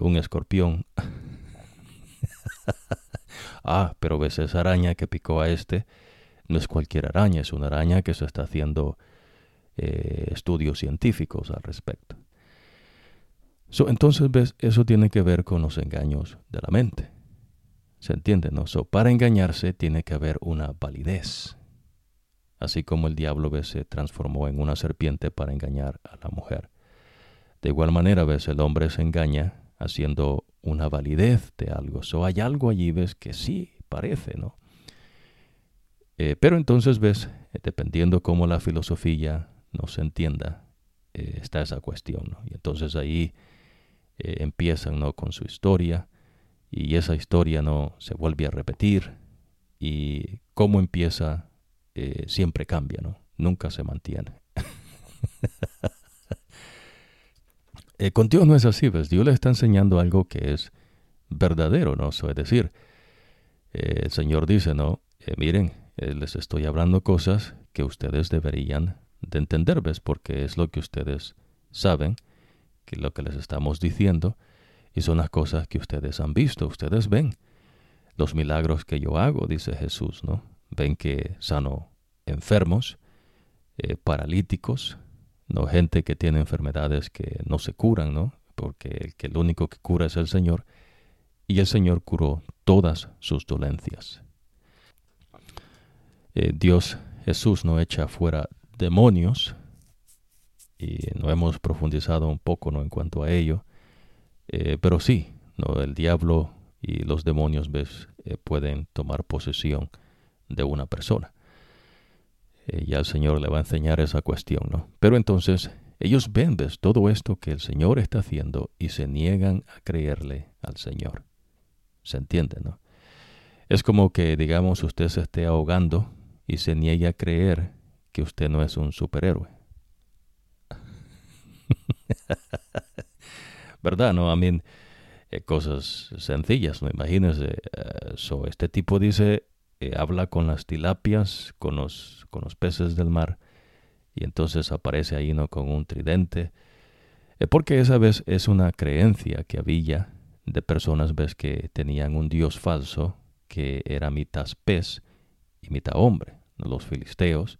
un escorpión. <laughs> ah, pero ves esa araña que picó a este no es cualquier araña, es una araña que se está haciendo estudios científicos al respecto entonces, ves, eso tiene que ver con los engaños de la mente. ¿Se entiende? No? para engañarse tiene que haber una validez. Así como el diablo ¿ves? se transformó en una serpiente para engañar a la mujer. De igual manera, ves, el hombre se engaña haciendo una validez de algo. So, hay algo allí, ves, que sí parece, ¿no? Eh, pero entonces, ves, dependiendo cómo la filosofía no se entienda, eh, está esa cuestión, ¿no? Y entonces ahí eh, empiezan ¿no? con su historia y esa historia no se vuelve a repetir y cómo empieza eh, siempre cambia, ¿no? nunca se mantiene. <laughs> eh, con Dios no es así, ¿ves? Dios le está enseñando algo que es verdadero, ¿no? es decir, eh, el Señor dice, ¿no? miren, les estoy hablando cosas que ustedes deberían de entender, ¿ves? Porque es lo que ustedes saben que lo que les estamos diciendo y son las cosas que ustedes han visto, ustedes ven los milagros que yo hago, dice Jesús, ¿no? Ven que sano enfermos, eh, paralíticos, no gente que tiene enfermedades que no se curan, ¿no? Porque el que el único que cura es el Señor y el Señor curó todas sus dolencias. Eh, Dios Jesús no echa fuera demonios, y no hemos profundizado un poco ¿no? en cuanto a ello, eh, pero sí, ¿no? el diablo y los demonios ¿ves? Eh, pueden tomar posesión de una persona. Eh, ya el Señor le va a enseñar esa cuestión, ¿no? Pero entonces ellos ven ¿ves? todo esto que el Señor está haciendo y se niegan a creerle al Señor. ¿Se entiende, no? Es como que, digamos, usted se esté ahogando y se niegue a creer que usted no es un superhéroe. <laughs> ¿Verdad? No, a mí eh, cosas sencillas, ¿no? Imagínense, eh, este tipo dice, eh, habla con las tilapias, con los, con los peces del mar, y entonces aparece ahí, ¿no? Con un tridente, porque esa vez es una creencia que había de personas, ves, que tenían un dios falso que era mitad pez y mitad hombre. Los filisteos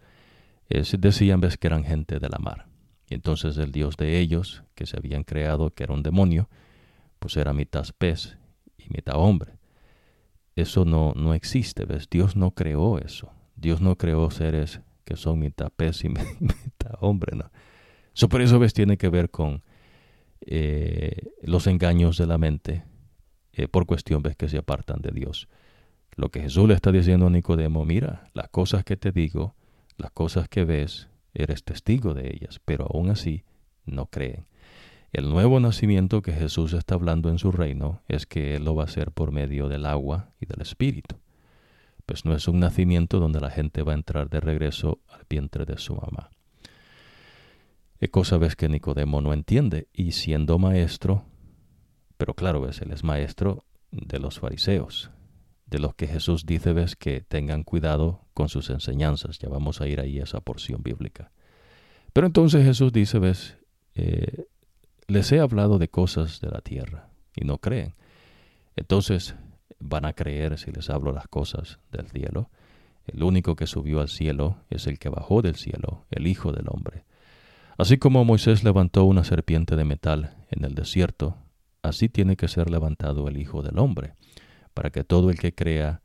decían, ves, que eran gente de la mar. Y entonces el dios de ellos, que se habían creado, que era un demonio, pues era mitad pez y mitad hombre. Eso no, no existe, ¿ves? Dios no creó eso. Dios no creó seres que son mitad pez y <laughs> mitad hombre, ¿no? Eso por eso, ¿ves? Tiene que ver con eh, los engaños de la mente eh, por cuestión, ¿ves? Que se apartan de Dios. Lo que Jesús le está diciendo a Nicodemo, mira, las cosas que te digo, las cosas que ves, eres testigo de ellas, pero aún así no creen. El nuevo nacimiento que Jesús está hablando en su reino es que Él lo va a hacer por medio del agua y del Espíritu. Pues no es un nacimiento donde la gente va a entrar de regreso al vientre de su mamá. ¿Qué cosa ves que Nicodemo no entiende? Y siendo maestro, pero claro, ves, él es maestro de los fariseos, de los que Jesús dice, ves, que tengan cuidado con sus enseñanzas. Ya vamos a ir ahí a esa porción bíblica. Pero entonces Jesús dice, ves, eh, les he hablado de cosas de la tierra y no creen. Entonces van a creer si les hablo las cosas del cielo. El único que subió al cielo es el que bajó del cielo, el Hijo del Hombre. Así como Moisés levantó una serpiente de metal en el desierto, así tiene que ser levantado el Hijo del Hombre para que todo el que crea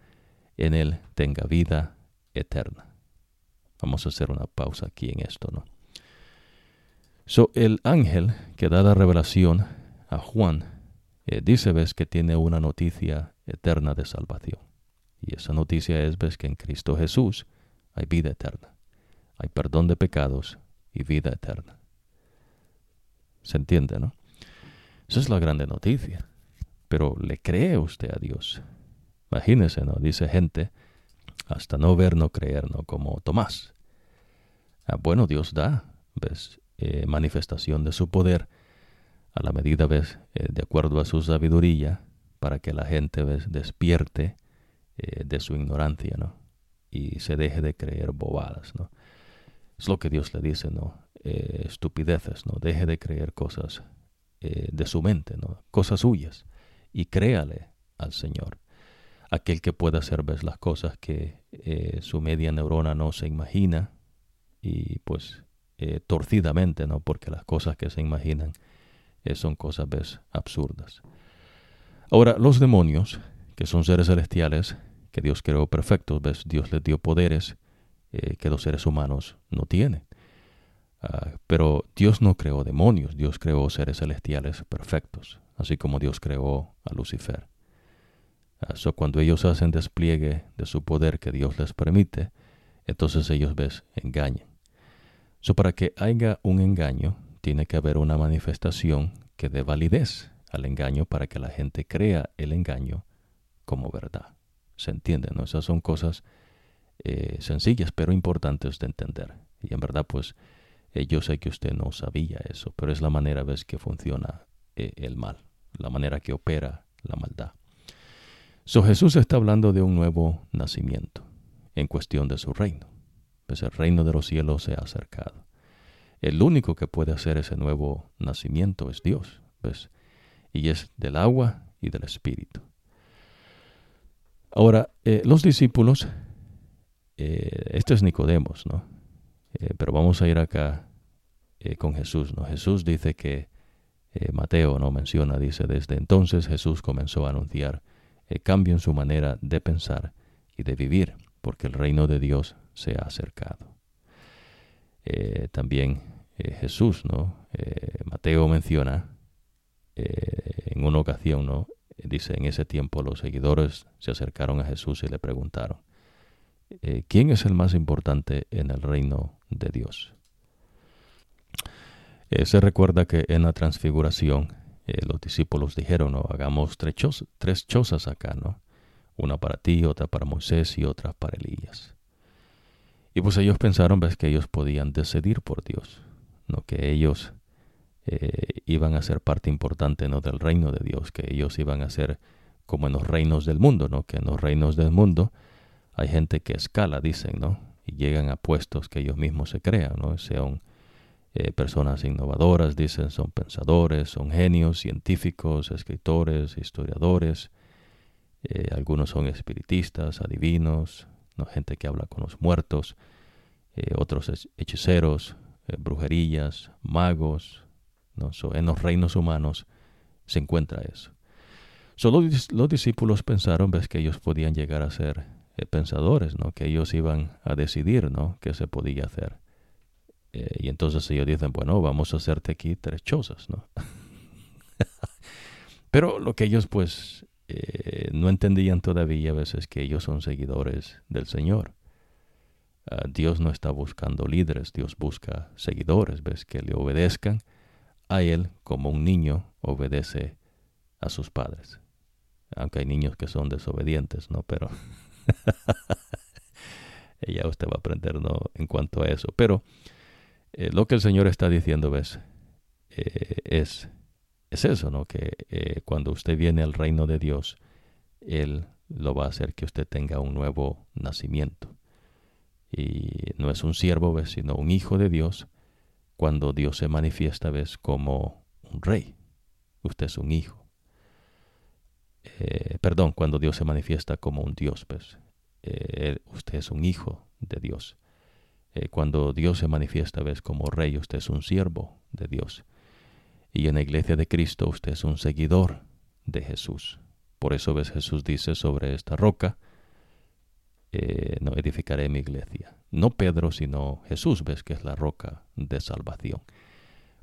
en Él tenga vida eterna. Vamos a hacer una pausa aquí en esto, ¿no? So, el ángel que da la revelación a Juan eh, dice, ves, que tiene una noticia eterna de salvación. Y esa noticia es, ves, que en Cristo Jesús hay vida eterna, hay perdón de pecados y vida eterna. ¿Se entiende, no? Esa es la grande noticia. Pero ¿le cree usted a Dios? Imagínese, ¿no? Dice gente, hasta no ver, no creer, ¿no? Como Tomás. Ah, bueno, Dios da, ¿ves? Eh, manifestación de su poder a la medida, ¿ves? Eh, de acuerdo a su sabiduría, para que la gente, ¿ves? Despierte eh, de su ignorancia, ¿no? Y se deje de creer bobadas, ¿no? Es lo que Dios le dice, ¿no? estupideces, ¿no? Deje de creer cosas de su mente, ¿no? Cosas suyas. Y créale al Señor aquel que pueda hacer ¿ves? las cosas que su media neurona no se imagina y pues eh, torcidamente, ¿no? Porque las cosas que se imaginan eh, son cosas, ¿ves? Absurdas. Ahora, los demonios, que son seres celestiales, que Dios creó perfectos, ¿ves? Dios les dio poderes eh, que los seres humanos no tienen. Ah, pero Dios no creó demonios, Dios creó seres celestiales perfectos, así como Dios creó a Lucifer. Uh, cuando ellos hacen despliegue de su poder que Dios les permite, entonces ellos ves engañan. So, para que haya un engaño, tiene que haber una manifestación que dé validez al engaño para que la gente crea el engaño como verdad. ¿Se entiende? ¿no? Esas son cosas eh, sencillas pero importantes de entender. Y en verdad, pues, eh, yo sé que usted no sabía eso, pero es la manera, ves, que funciona el mal, la manera que opera la maldad. So, Jesús está hablando de un nuevo nacimiento en cuestión de su reino pues el reino de los cielos se ha acercado. El único que puede hacer ese nuevo nacimiento es Dios, ¿ves? Y es del agua y del espíritu. Ahora, eh, los discípulos, eh, este es Nicodemos, ¿no? Eh, pero vamos a ir acá con Jesús, ¿no? Jesús dice que, Mateo no menciona, dice, desde entonces Jesús comenzó a anunciar cambio en su manera de pensar y de vivir, porque el reino de Dios se ha acercado. Eh, también eh, Jesús, ¿no? Eh, Mateo menciona en una ocasión, ¿no? Dice, en ese tiempo los seguidores se acercaron a Jesús y le preguntaron, ¿quién es el más importante en el reino de Dios? Se recuerda que en la transfiguración los discípulos dijeron, ¿no? Hagamos tres, chozas acá, ¿no? Una para ti, otra para Moisés y otra para Elías. Y pues ellos pensaron ves, que ellos podían decidir por Dios, no que ellos eh, iban a ser parte importante ¿no? del reino de Dios, que ellos iban a ser como en los reinos del mundo, ¿no? que en los reinos del mundo hay gente que escala, dicen, ¿no? y llegan a puestos que ellos mismos se crean, ¿no? sean eh, personas innovadoras, dicen, son pensadores, son genios, científicos, escritores, historiadores, eh, algunos son espiritistas, adivinos, ¿no? gente que habla con los muertos, eh, otros hechiceros, brujerías, magos. en los reinos humanos se encuentra eso. Solo los, discípulos pensaron ves, que ellos podían llegar a ser pensadores, ¿no? que ellos iban a decidir ¿no? qué se podía hacer. Y entonces ellos dicen, bueno, vamos a hacerte aquí tres chozas. ¿no? <laughs> Pero lo que ellos pues eh, no entendían todavía a veces que ellos son seguidores del Señor. Ah, Dios no está buscando líderes, Dios busca seguidores, ves, que le obedezcan a Él como un niño obedece a sus padres. Aunque hay niños que son desobedientes, ¿no? Pero <laughs> ya usted va a aprender ¿no? en cuanto a eso. Pero eh, lo que el Señor está diciendo, ves, eh, es es eso, ¿no? Que eh, cuando usted viene al reino de Dios, Él lo va a hacer que usted tenga un nuevo nacimiento. Y no es un siervo, sino un hijo de Dios. Cuando Dios se manifiesta, ves, como un rey. Usted es un hijo. Perdón, cuando Dios se manifiesta como un Dios, eh, usted es un hijo de Dios. Cuando Dios se manifiesta, ves, como rey, usted es un siervo de Dios. Y en la iglesia de Cristo usted es un seguidor de Jesús. Por eso ves Jesús dice sobre esta roca, eh, no edificaré mi iglesia. No Pedro, sino Jesús ves que es la roca de salvación.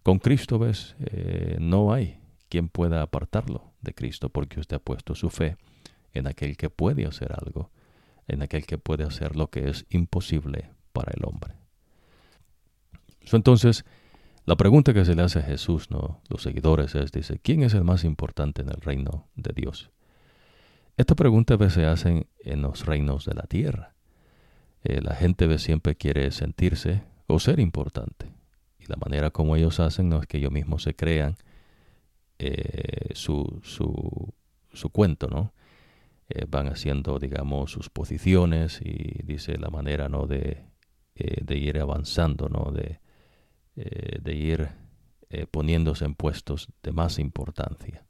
Con Cristo ves, eh, no hay ¿quién pueda apartarlo de Cristo? Porque usted ha puesto su fe en aquel que puede hacer algo, en aquel que puede hacer lo que es imposible para el hombre. entonces, la pregunta que se le hace a Jesús, los seguidores, es, dice, ¿quién es el más importante en el reino de Dios? Esta pregunta a veces se hace en los reinos de la tierra. Eh, la gente siempre quiere sentirse o ser importante. Y la manera como ellos hacen no es que ellos mismos se crean eh, su, su, su, cuento, ¿no? Eh, van haciendo, digamos, sus posiciones y dice la manera, ¿no? De, de ir avanzando, ¿no? De, de ir poniéndose en puestos de más importancia.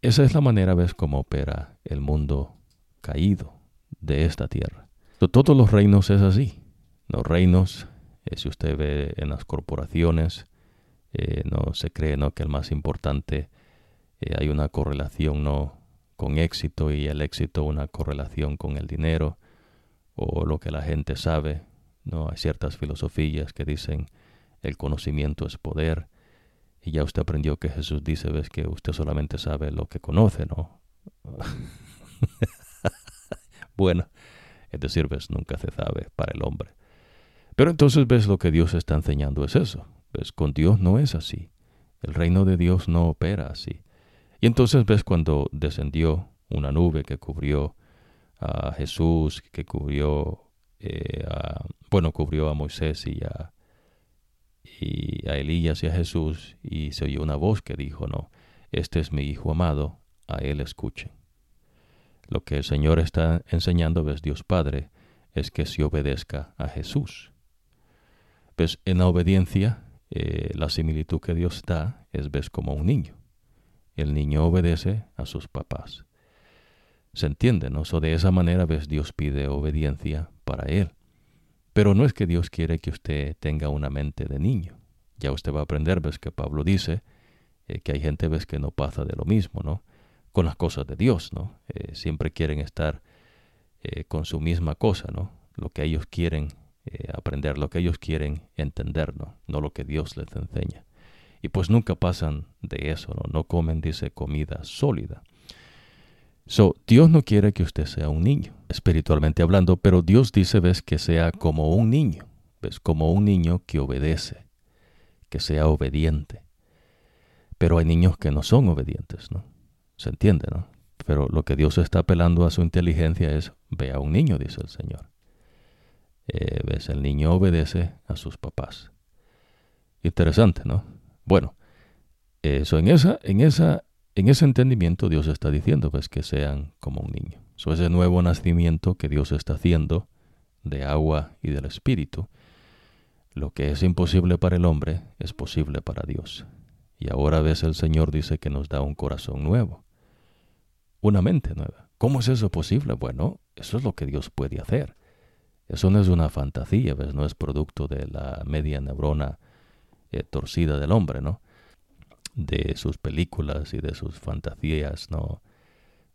Esa es la manera, ves, como opera el mundo caído de esta tierra. Todos los reinos es así. Los reinos, eh, si usted ve en las corporaciones, eh, no se cree que el más importante eh, hay una correlación no con éxito y el éxito una correlación con el dinero o lo que la gente sabe. No hay ciertas filosofías que dicen el conocimiento es poder y ya usted aprendió que Jesús dice, ves que usted solamente sabe lo que conoce, ¿no? <laughs> bueno, es decir, ves, nunca se sabe para el hombre. Pero entonces ves lo que Dios está enseñando es eso. Ves, con Dios no es así. El reino de Dios no opera así. Y entonces ves cuando descendió una nube que cubrió a Jesús, que cubrió, eh, bueno, cubrió a Moisés y a, y a Elías y a Jesús, y se oyó una voz que dijo, no, este es mi Hijo amado, a él escuchen. Lo que el Señor está enseñando, ves Dios Padre, es que se obedezca a Jesús. Pues en la obediencia, eh, la similitud que Dios da es, ves, como un niño. El niño obedece a sus papás. ¿Se entiende? ¿no? De esa manera, ves, Dios pide obediencia para Él. Pero no es que Dios quiere que usted tenga una mente de niño. Ya usted va a aprender, ves, que Pablo dice eh, que hay gente, ves, que no pasa de lo mismo, ¿no? con las cosas de Dios, ¿no? Eh, siempre quieren estar eh, con su misma cosa, ¿no? Lo que ellos quieren aprender, lo que ellos quieren entender, ¿no? No lo que Dios les enseña. Y pues nunca pasan de eso, ¿no? No comen, dice, comida sólida. So, Dios no quiere que usted sea un niño, espiritualmente hablando, pero Dios dice, ves, que sea como un niño, ves, como un niño que obedece, que sea obediente. Pero hay niños que no son obedientes, ¿no? Se entiende, ¿no? Pero lo que Dios está apelando a su inteligencia es, ve a un niño, dice el Señor. Eh, ves, el niño obedece a sus papás. Interesante, ¿no? Bueno, eso en esa, en esa, en ese entendimiento Dios está diciendo, que sean como un niño. Eso es el nuevo nacimiento que Dios está haciendo de agua y del espíritu. Lo que es imposible para el hombre es posible para Dios. Y ahora ves el Señor dice que nos da un corazón nuevo una mente nueva. ¿Cómo es eso posible? Bueno, eso es lo que Dios puede hacer. Eso no es una fantasía, ¿ves? no es producto de la media neurona eh, torcida del hombre, ¿no? De sus películas y de sus fantasías, ¿no?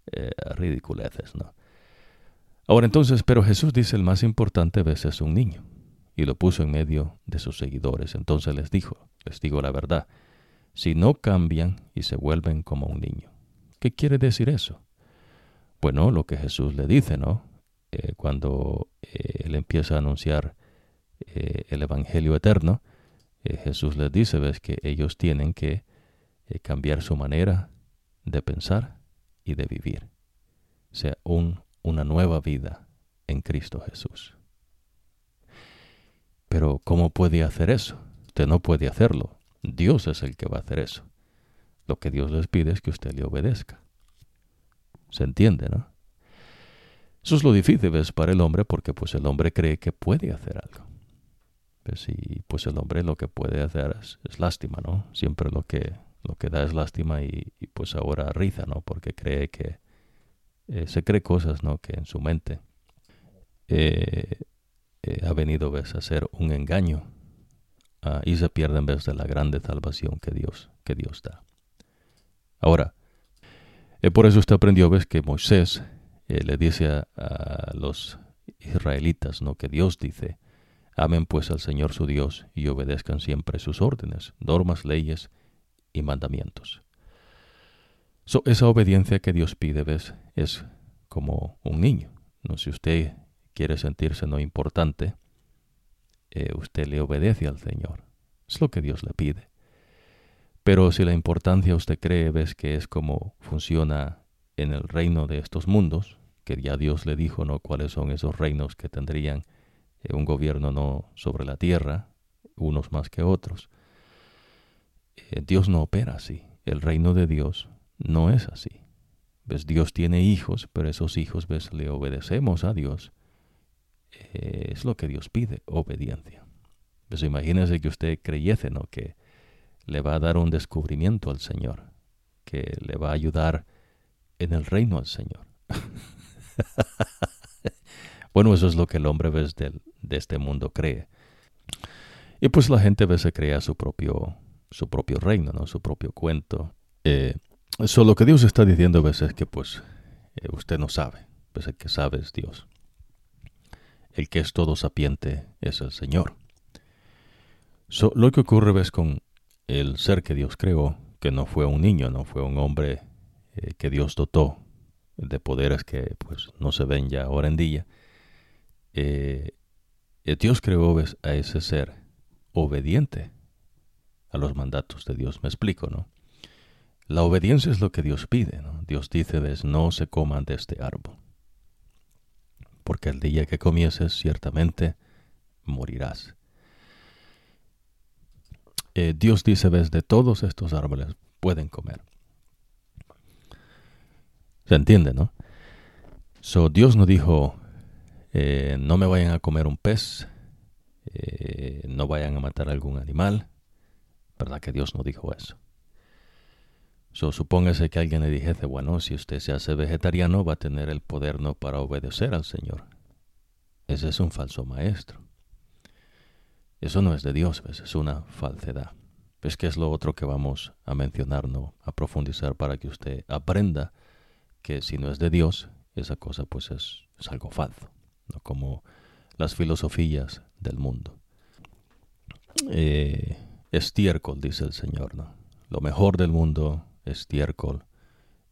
Eh, ridiculeces, ¿no? Ahora entonces, pero Jesús dice el más importante ¿ves? es un niño, y lo puso en medio de sus seguidores. Entonces les dijo, les digo la verdad, si no cambian y se vuelven como un niño, ¿Qué quiere decir eso? Bueno, lo que Jesús le dice, ¿no? Eh, cuando eh, él empieza a anunciar el Evangelio eterno, Jesús les dice, ves, que ellos tienen que cambiar su manera de pensar y de vivir. O sea, un, una nueva vida en Cristo Jesús. Pero ¿cómo puede hacer eso? Usted no puede hacerlo. Dios es el que va a hacer eso. Lo que Dios les pide es que usted le obedezca. ¿Se entiende, no? Eso es lo difícil, ¿ves? Para el hombre, porque pues el hombre cree que puede hacer algo. Pues, y pues el hombre lo que puede hacer es, lástima, ¿no? Siempre lo que, lo que da es lástima y, pues ahora riza, ¿no? Porque cree que eh, se cree cosas, ¿no? Que en su mente eh, eh, ha venido, ¿ves? A ser un engaño ah, y se pierde en vez de la grande salvación que Dios, que Dios da. Ahora, por eso usted aprendió, ves, que Moisés le dice a, los israelitas, ¿no? Que Dios dice, amen pues al Señor su Dios y obedezcan siempre sus órdenes, normas, leyes y mandamientos. esa obediencia que Dios pide, ¿ves? Es como un niño. ¿no? Si usted quiere sentirse no importante, eh, usted le obedece al Señor. Es lo que Dios le pide. Pero si la importancia usted cree, ves que es como funciona en el reino de estos mundos, que ya Dios le dijo, ¿no? Cuáles son esos reinos que tendrían eh, un gobierno no sobre la tierra, unos más que otros. Eh, Dios no opera así. El reino de Dios no es así. ¿Ves? Dios tiene hijos, pero esos hijos, ¿ves? Le obedecemos a Dios. Eh, es lo que Dios pide, obediencia. Pues imagínese que usted creyese, ¿no? Que le va a dar un descubrimiento al Señor, que le va a ayudar en el reino al Señor. <laughs> bueno, eso es lo que el hombre ¿ves? de este mundo cree. Y pues la gente ve se crea su propio, su propio reino, ¿no? su propio cuento. Eh, lo que Dios está diciendo a veces es que pues eh, usted no sabe, pues el que sabe es Dios. El que es todo sapiente es el Señor. lo que ocurre ves con el ser que Dios creó, que no fue un niño, no fue un hombre eh, que Dios dotó de poderes que pues no se ven ya ahora en día. Eh, Dios creó a ese ser obediente a los mandatos de Dios. Me explico, ¿no? La obediencia es lo que Dios pide. ¿no? Dios dice, ves, no se coman de este árbol. Porque el día que comieses, ciertamente morirás. Eh, Dios dice, ves, de todos estos árboles pueden comer. ¿Se entiende, no? So, Dios no dijo, eh, no me vayan a comer un pez, eh, no vayan a matar algún animal. ¿Verdad que Dios no dijo eso? So, supóngase que alguien le dijese, bueno, si usted se hace vegetariano va a tener el poder no para obedecer al Señor. Ese es un falso maestro. Eso no es de Dios, es una falsedad. Es que es lo otro que vamos a mencionar, ¿no? A profundizar para que usted aprenda que si no es de Dios, esa cosa pues es, es algo falso, ¿no? Como las filosofías del mundo. Eh, estiércol, dice el Señor, ¿no? Lo mejor del mundo estiércol,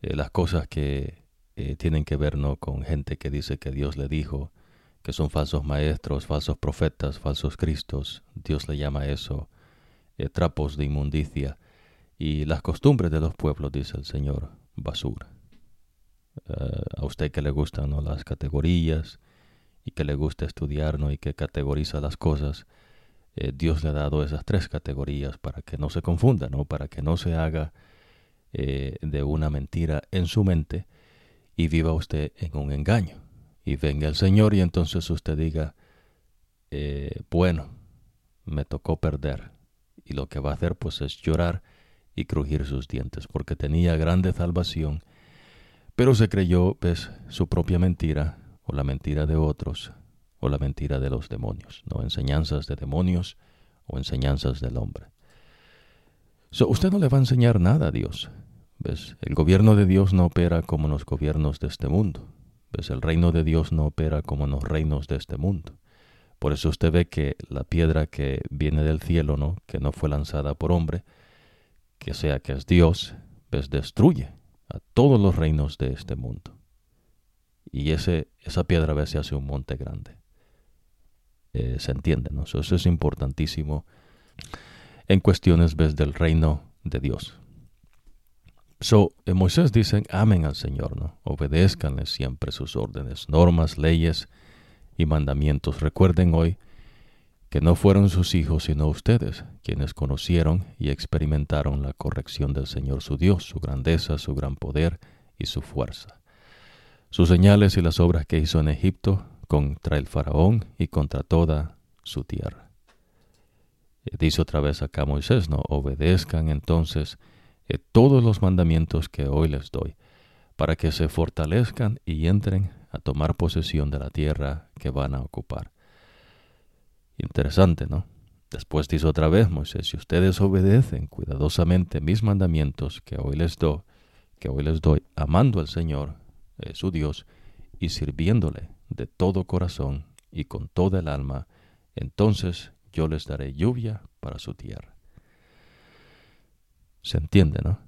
eh, las cosas que eh, tienen que ver ¿no? con gente que dice que Dios le dijo, que son falsos maestros, falsos profetas, falsos cristos, Dios le llama eso eh, trapos de inmundicia, y las costumbres de los pueblos, dice el Señor, basura. a usted que le gustan ¿no? las categorías y que le gusta estudiar ¿no? y que categoriza las cosas, Dios le ha dado esas tres categorías para que no se confunda, ¿no? para que no se haga eh, de una mentira en su mente y viva usted en un engaño. Y venga el Señor y entonces usted diga, eh, bueno, me tocó perder. Y lo que va a hacer pues es llorar y crujir sus dientes, porque tenía grande salvación, pero se creyó, ves, su propia mentira, o la mentira de otros, o la mentira de los demonios, no enseñanzas de demonios o enseñanzas del hombre. usted no le va a enseñar nada a Dios. ¿Ves? El gobierno de Dios no opera como los gobiernos de este mundo. ¿Ves? El reino de Dios no opera como los reinos de este mundo. Por eso usted ve que la piedra que viene del cielo, ¿no? que no fue lanzada por hombre, que sea que es Dios, ¿ves? destruye a todos los reinos de este mundo. Y ese, esa piedra a veces hace un monte grande. Eh, se entiende, ¿no? Eso es importantísimo en cuestiones ¿ves? del reino de Dios. So, en Moisés dicen, amen al Señor, ¿no? Obedézcanle siempre sus órdenes, normas, leyes y mandamientos. Recuerden hoy que no fueron sus hijos, sino ustedes, quienes conocieron y experimentaron la corrección del Señor su Dios, su grandeza, su gran poder y su fuerza. Sus señales y las obras que hizo en Egipto contra el faraón y contra toda su tierra. Dice otra vez acá Moisés, ¿no? Obedezcan entonces todos los mandamientos que hoy les doy, para que se fortalezcan y entren a tomar posesión de la tierra que van a ocupar. Interesante, ¿no? Después dice otra vez Moisés, si ustedes obedecen cuidadosamente mis mandamientos que hoy les doy, que hoy les doy, amando al Señor, eh, su Dios, y sirviéndole de todo corazón y con toda el alma, entonces yo les daré lluvia para su tierra. Se entiende, ¿no?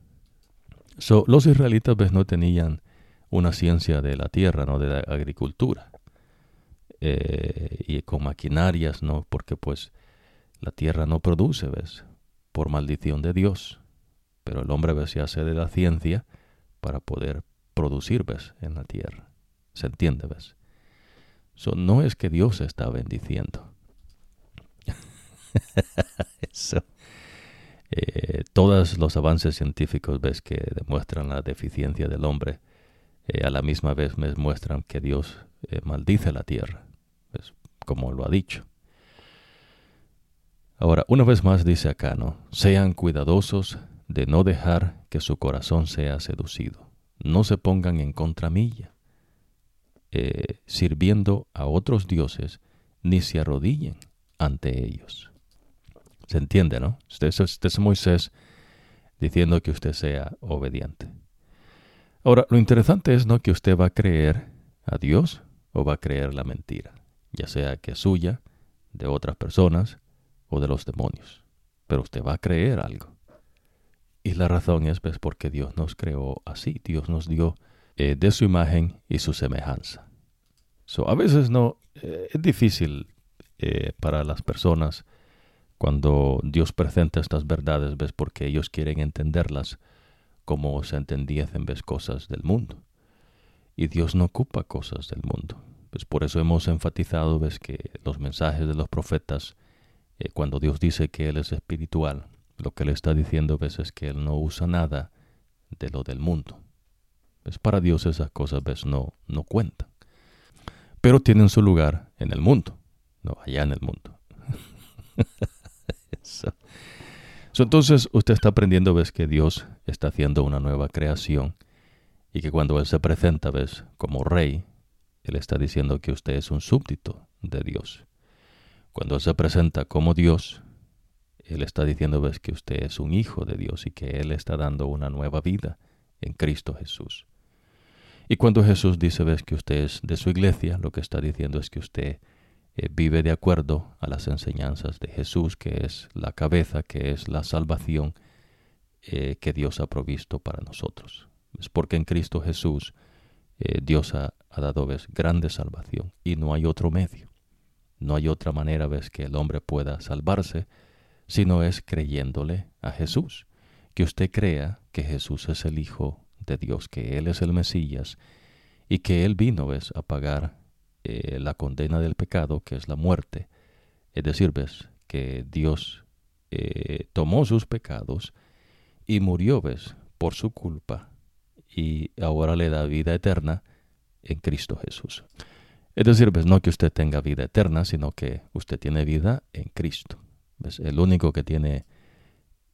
So, los israelitas ves, no tenían una ciencia de la tierra, no de la agricultura. Eh, y con maquinarias, ¿no? Porque pues la tierra no produce, ¿ves? Por maldición de Dios. Pero el hombre, ¿ves? Se hace de la ciencia para poder producir, ¿ves? En la tierra. ¿Se entiende, ves? No es que Dios está bendiciendo. <laughs> Eso. Eh, todos los avances científicos ves que demuestran la deficiencia del hombre, eh, a la misma vez me muestran que Dios eh, maldice la tierra, como lo ha dicho. Ahora, una vez más dice acá, ¿no? Sean cuidadosos de no dejar que su corazón sea seducido. No se pongan en contramilla, sirviendo a otros dioses, ni se arrodillen ante ellos. Se entiende, ¿no? Este, es Moisés diciendo que usted sea obediente. Ahora, lo interesante es no que usted va a creer a Dios o va a creer la mentira, ya sea que es suya, de otras personas o de los demonios. Pero usted va a creer algo. Y la razón es pues, porque Dios nos creó así. Dios nos dio eh, de su imagen y su semejanza. So, a veces no eh, es difícil eh, para las personas cuando Dios presenta estas verdades, ves, porque ellos quieren entenderlas como se entendían en vez cosas del mundo. Y Dios no ocupa cosas del mundo. Pues por eso hemos enfatizado, ves, que los mensajes de los profetas, cuando Dios dice que Él es espiritual, lo que le está diciendo, ves, es que Él no usa nada de lo del mundo. Pues para Dios esas cosas, ves, no, no cuentan. Pero tienen su lugar en el mundo, no allá en el mundo. <laughs> entonces usted está aprendiendo, ves que Dios está haciendo una nueva creación y que cuando Él se presenta, ves, como rey, Él está diciendo que usted es un súbdito de Dios. Cuando Él se presenta como Dios, Él está diciendo, ves, que usted es un hijo de Dios y que Él está dando una nueva vida en Cristo Jesús. Y cuando Jesús dice, ves, que usted es de su iglesia, lo que está diciendo es que usted eh, vive de acuerdo a las enseñanzas de Jesús, que es la cabeza, que es la salvación eh, que Dios ha provisto para nosotros. Es porque en Cristo Jesús eh, Dios ha, dado ¿ves? grande salvación y no hay otro medio. No hay otra manera ¿ves? que el hombre pueda salvarse, sino es creyéndole a Jesús. Que usted crea que Jesús es el Hijo de Dios, que Él es el Mesías y que Él vino ¿ves? a pagar eh, la condena del pecado, que es la muerte. Es decir, ves que Dios eh, tomó sus pecados y murió, ves, por su culpa y ahora le da vida eterna en Cristo Jesús. Es decir, ves, no que usted tenga vida eterna, sino que usted tiene vida en Cristo. ¿Ves? El único que tiene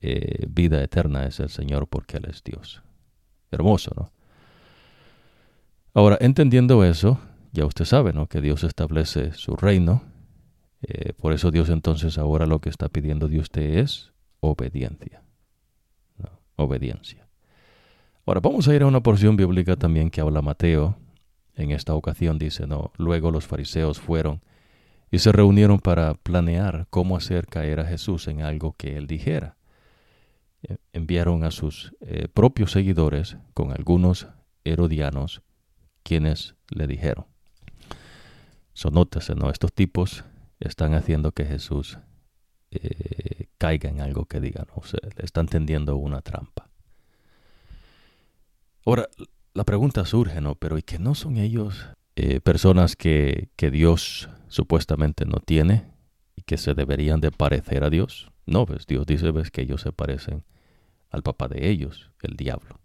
eh, vida eterna es el Señor porque Él es Dios. Hermoso, ¿no? Ahora, entendiendo eso, ya usted sabe, ¿no? Que Dios establece su reino. Eh, por eso Dios entonces ahora lo que está pidiendo de usted es obediencia. Obediencia. Ahora vamos a ir a una porción bíblica también que habla Mateo. En esta ocasión dice, no, luego los fariseos fueron y se reunieron para planear cómo hacer caer a Jesús en algo que él dijera. Eh, enviaron a sus eh, propios seguidores con algunos herodianos, quienes le dijeron, Sonótese, ¿no? Estos tipos están haciendo que Jesús eh, caiga en algo que digan, o sea, le están tendiendo una trampa. Ahora, la pregunta surge, ¿no? Pero ¿y que no son ellos personas que, que Dios supuestamente no tiene y que se deberían de parecer a Dios? No, ves, Dios dice, ves, que ellos se parecen al papá de ellos, el diablo.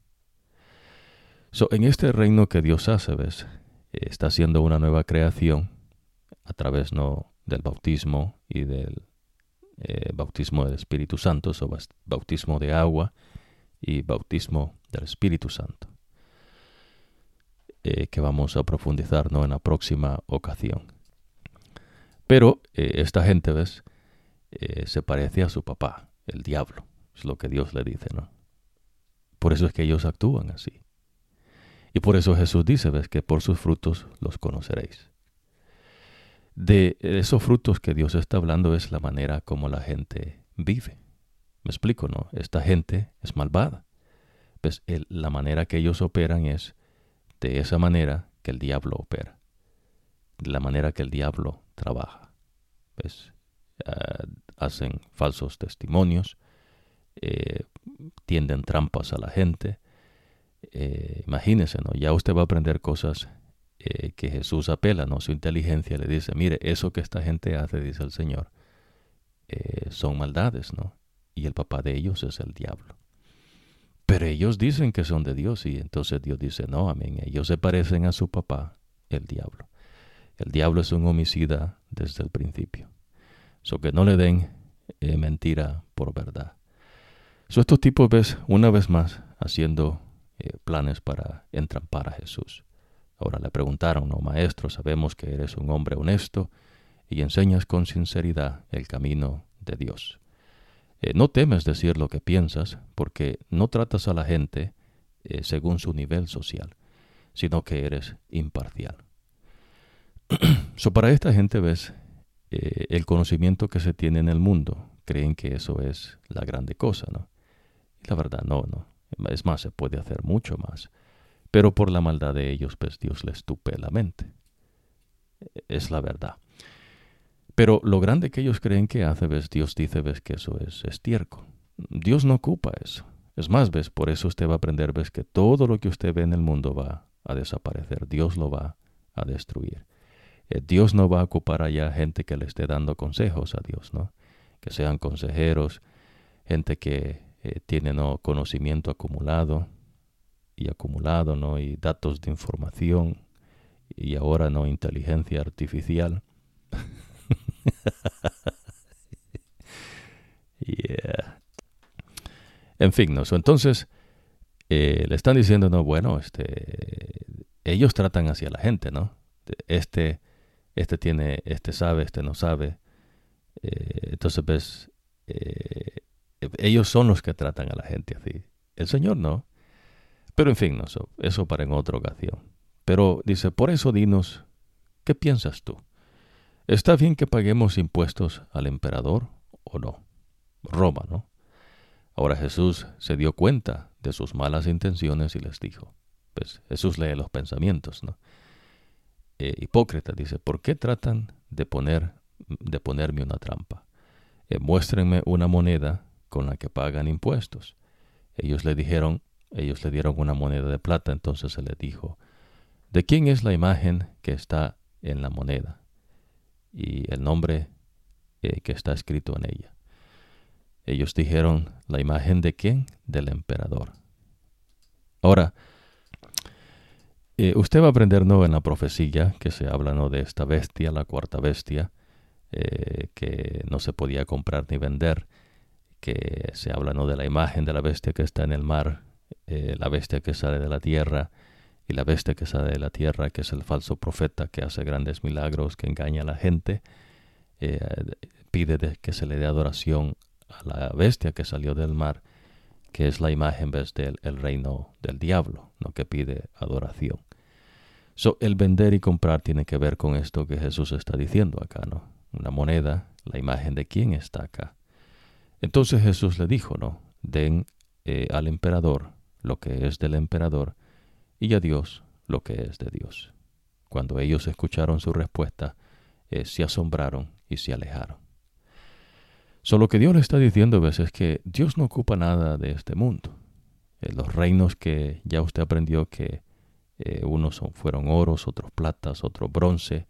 So, en este reino que Dios hace, ves, está haciendo una nueva creación a través no del bautismo y del eh, bautismo del Espíritu Santo, o bautismo de agua y bautismo del Espíritu Santo, eh, que vamos a profundizar ¿no? en la próxima ocasión. Pero eh, esta gente, ¿ves? Se parece a su papá, el diablo, es lo que Dios le dice, ¿no? Por eso es que ellos actúan así. Y por eso Jesús dice, ¿ves? Que por sus frutos los conoceréis de esos frutos que Dios está hablando es la manera como la gente vive. Me explico, ¿no? Esta gente es malvada, pues la manera que ellos operan es de esa manera que el diablo opera, de la manera que el diablo trabaja. Pues, hacen falsos testimonios, eh, tienden trampas a la gente. Eh, imagínese, ¿no? Ya usted va a aprender cosas eh, que Jesús apela, ¿no? Su inteligencia le dice, mire, eso que esta gente hace, dice el Señor, son maldades, ¿no? Y el papá de ellos es el diablo. Pero ellos dicen que son de Dios y entonces Dios dice, no, amén, ellos se parecen a su papá, el diablo. El diablo es un homicida desde el principio. So que no le den mentira por verdad. So, estos tipos ves una vez más haciendo eh, planes para entrampar a Jesús. Ahora le preguntaron, no maestro, sabemos que eres un hombre honesto y enseñas con sinceridad el camino de Dios. Eh, no temes decir lo que piensas porque no tratas a la gente eh, según su nivel social, sino que eres imparcial. <clears throat> so, para esta gente ves el conocimiento que se tiene en el mundo, creen que eso es la grande cosa, ¿no? La verdad, no, no. Es más, se puede hacer mucho más. Pero por la maldad de ellos, pues Dios les tupe la mente. Es la verdad. Pero lo grande que ellos creen que hace, ves, Dios dice, ves, que eso es estiércol. Dios no ocupa eso. Es más, ves, por eso usted va a aprender, ves, que todo lo que usted ve en el mundo va a desaparecer. Dios lo va a destruir. Eh, Dios no va a ocupar allá gente que le esté dando consejos a Dios, ¿no? Que sean consejeros, gente que eh, tiene conocimiento acumulado y acumulado ¿no? y datos de información y ahora no inteligencia artificial. <laughs> En fin, ¿no? entonces eh, le están diciendo, no, bueno, este, ellos tratan hacia la gente, ¿no? Este, este tiene, este sabe, este no sabe. Eh, entonces ves, ellos son los que tratan a la gente así. El Señor no. Pero en fin, no, eso para en otra ocasión. Pero dice, por eso dinos, ¿qué piensas tú? ¿Está bien que paguemos impuestos al emperador o no? Roma, ¿no? Ahora Jesús se dio cuenta de sus malas intenciones y les dijo, pues Jesús lee los pensamientos, ¿no? Eh, hipócrita dice, ¿por qué tratan de, poner, de ponerme una trampa? Eh, muéstrenme una moneda con la que pagan impuestos. Ellos le dijeron, ellos le dieron una moneda de plata, entonces se le dijo, ¿de quién es la imagen que está en la moneda? Y el nombre eh, que está escrito en ella. Ellos dijeron, ¿la imagen de quién? Del emperador. Ahora, eh, usted va a aprender ¿no? en la profecía que se habla ¿no? de esta bestia, la cuarta bestia, eh, que no se podía comprar ni vender que se habla ¿no? de la imagen de la bestia que está en el mar, eh, la bestia que sale de la tierra, y la bestia que sale de la tierra, que es el falso profeta que hace grandes milagros, que engaña a la gente, pide que se le dé adoración a la bestia que salió del mar, que es la imagen ¿ves? del el reino del diablo, ¿no? que pide adoración. So, el vender y comprar tiene que ver con esto que Jesús está diciendo acá, ¿no? Una moneda, la imagen de quién está acá. Entonces Jesús le dijo, ¿no? Den eh, al emperador lo que es del emperador y a Dios lo que es de Dios. Cuando ellos escucharon su respuesta, eh, se asombraron y se alejaron. Solo que Dios le está diciendo a veces que Dios no ocupa nada de este mundo. Eh, los reinos que ya usted aprendió que unos son, fueron oros, otros platas, otros bronce,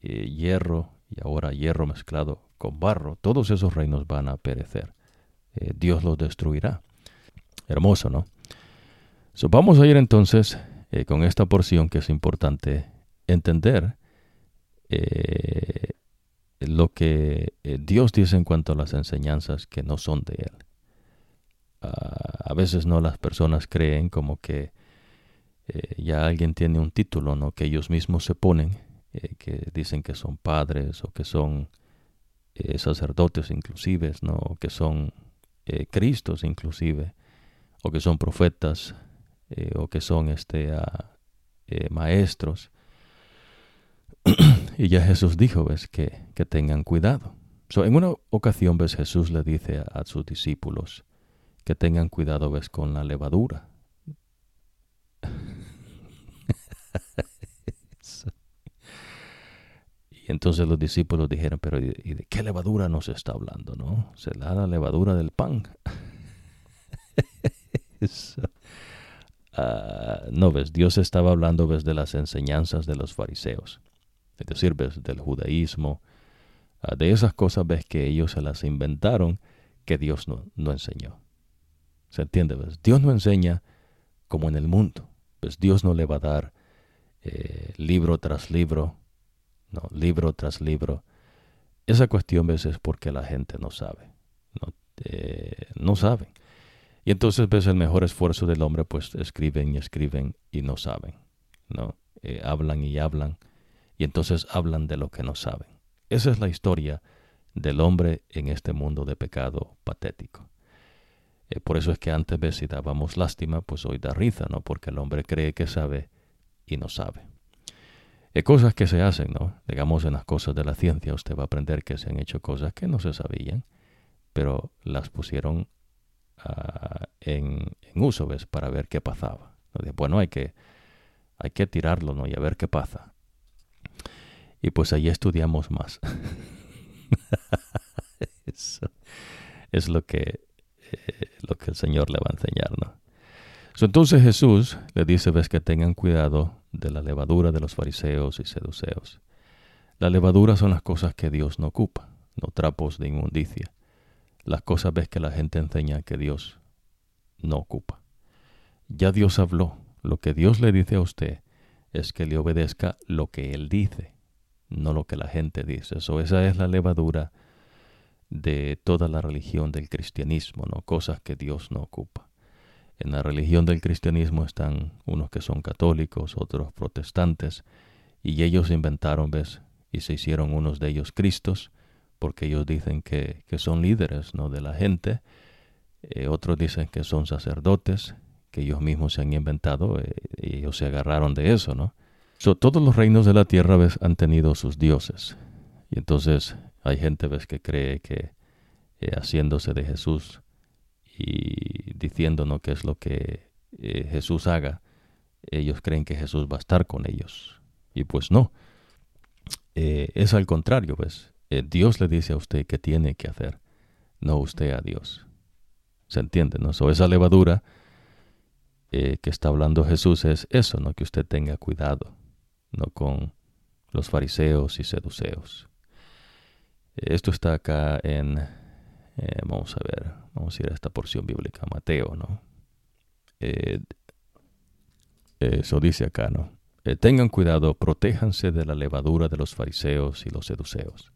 hierro y ahora hierro mezclado con barro, todos esos reinos van a perecer. Eh, Dios los destruirá. Hermoso, ¿no? vamos a ir entonces eh, con esta porción que es importante entender eh, lo que Dios dice en cuanto a las enseñanzas que no son de Él. Ah, a veces no las personas creen como que ya alguien tiene un título, ¿no? Que ellos mismos se ponen, que dicen que son padres o que son eh, sacerdotes inclusive, ¿no? que son eh, Cristos inclusive, o que son profetas, eh, o que son este, maestros. <clears throat> y ya Jesús dijo, ves, que, que tengan cuidado. en una ocasión, ves, Jesús le dice a, sus discípulos que tengan cuidado, ves, con la levadura <laughs> y entonces los discípulos dijeron, pero ¿y de qué levadura nos está hablando? ¿No? ¿Será la levadura del pan? <laughs> Ah, no ves, Dios estaba hablando desde las enseñanzas de los fariseos, es decir, ves del judaísmo, ah, de esas cosas ves que ellos se las inventaron que Dios no, no enseñó. ¿Se entiende? ¿Ves? Dios no enseña como en el mundo. Pues Dios no le va a dar eh, libro tras libro, no, libro tras libro. Esa cuestión ves es porque la gente no sabe, no, eh, no saben. Y entonces ves el mejor esfuerzo del hombre, pues escriben y escriben y no saben, ¿no? Eh, hablan y hablan y entonces hablan de lo que no saben. Esa es la historia del hombre en este mundo de pecado patético. Eh, por eso es que antes ves si dábamos lástima, pues hoy da risa, ¿no? Porque el hombre cree que sabe y no sabe. Hay cosas que se hacen, ¿no? Digamos en las cosas de la ciencia, usted va a aprender que se han hecho cosas que no se sabían, pero las pusieron ah, en, uso, ¿ves? Para ver qué pasaba. Bueno, hay que, hay que tirarlo, ¿no? Y a ver qué pasa. Y pues ahí estudiamos más. <laughs> Eso es lo que, eh, lo que el Señor le va a enseñar, ¿no? entonces Jesús le dice, ves que tengan cuidado de la levadura de los fariseos y seduceos. La levadura son las cosas que Dios no ocupa, no trapos de inmundicia. Las cosas ves que la gente enseña que Dios no ocupa. Ya Dios habló. Lo que Dios le dice a usted es que le obedezca lo que Él dice, no lo que la gente dice. Eso, esa es la levadura de toda la religión del cristianismo, ¿no? Cosas que Dios no ocupa. En la religión del cristianismo están unos que son católicos, otros protestantes, y ellos inventaron, ¿ves? Y se hicieron unos de ellos cristos, porque ellos dicen que, que son líderes, ¿no? De la gente. Eh, otros dicen que son sacerdotes, que ellos mismos se han inventado, eh, y ellos se agarraron de eso, ¿no? todos los reinos de la tierra, ¿ves? Han tenido sus dioses. Y entonces hay gente ves que cree que eh, haciéndose de Jesús y diciéndonos qué es lo que eh, Jesús haga, ellos creen que Jesús va a estar con ellos. Y pues no. Eh, es al contrario, ¿ves? Dios le dice a usted qué tiene que hacer, no usted a Dios. ¿Se entiende? ¿no? So, esa levadura que está hablando Jesús es eso, ¿no? Que usted tenga cuidado, ¿no? Con los fariseos y seduceos. Esto está acá en, eh, vamos a ver, vamos a ir a esta porción bíblica, Mateo, ¿no? Eh, eso dice acá, ¿no? Eh, tengan cuidado, protéjanse de la levadura de los fariseos y los seduceos.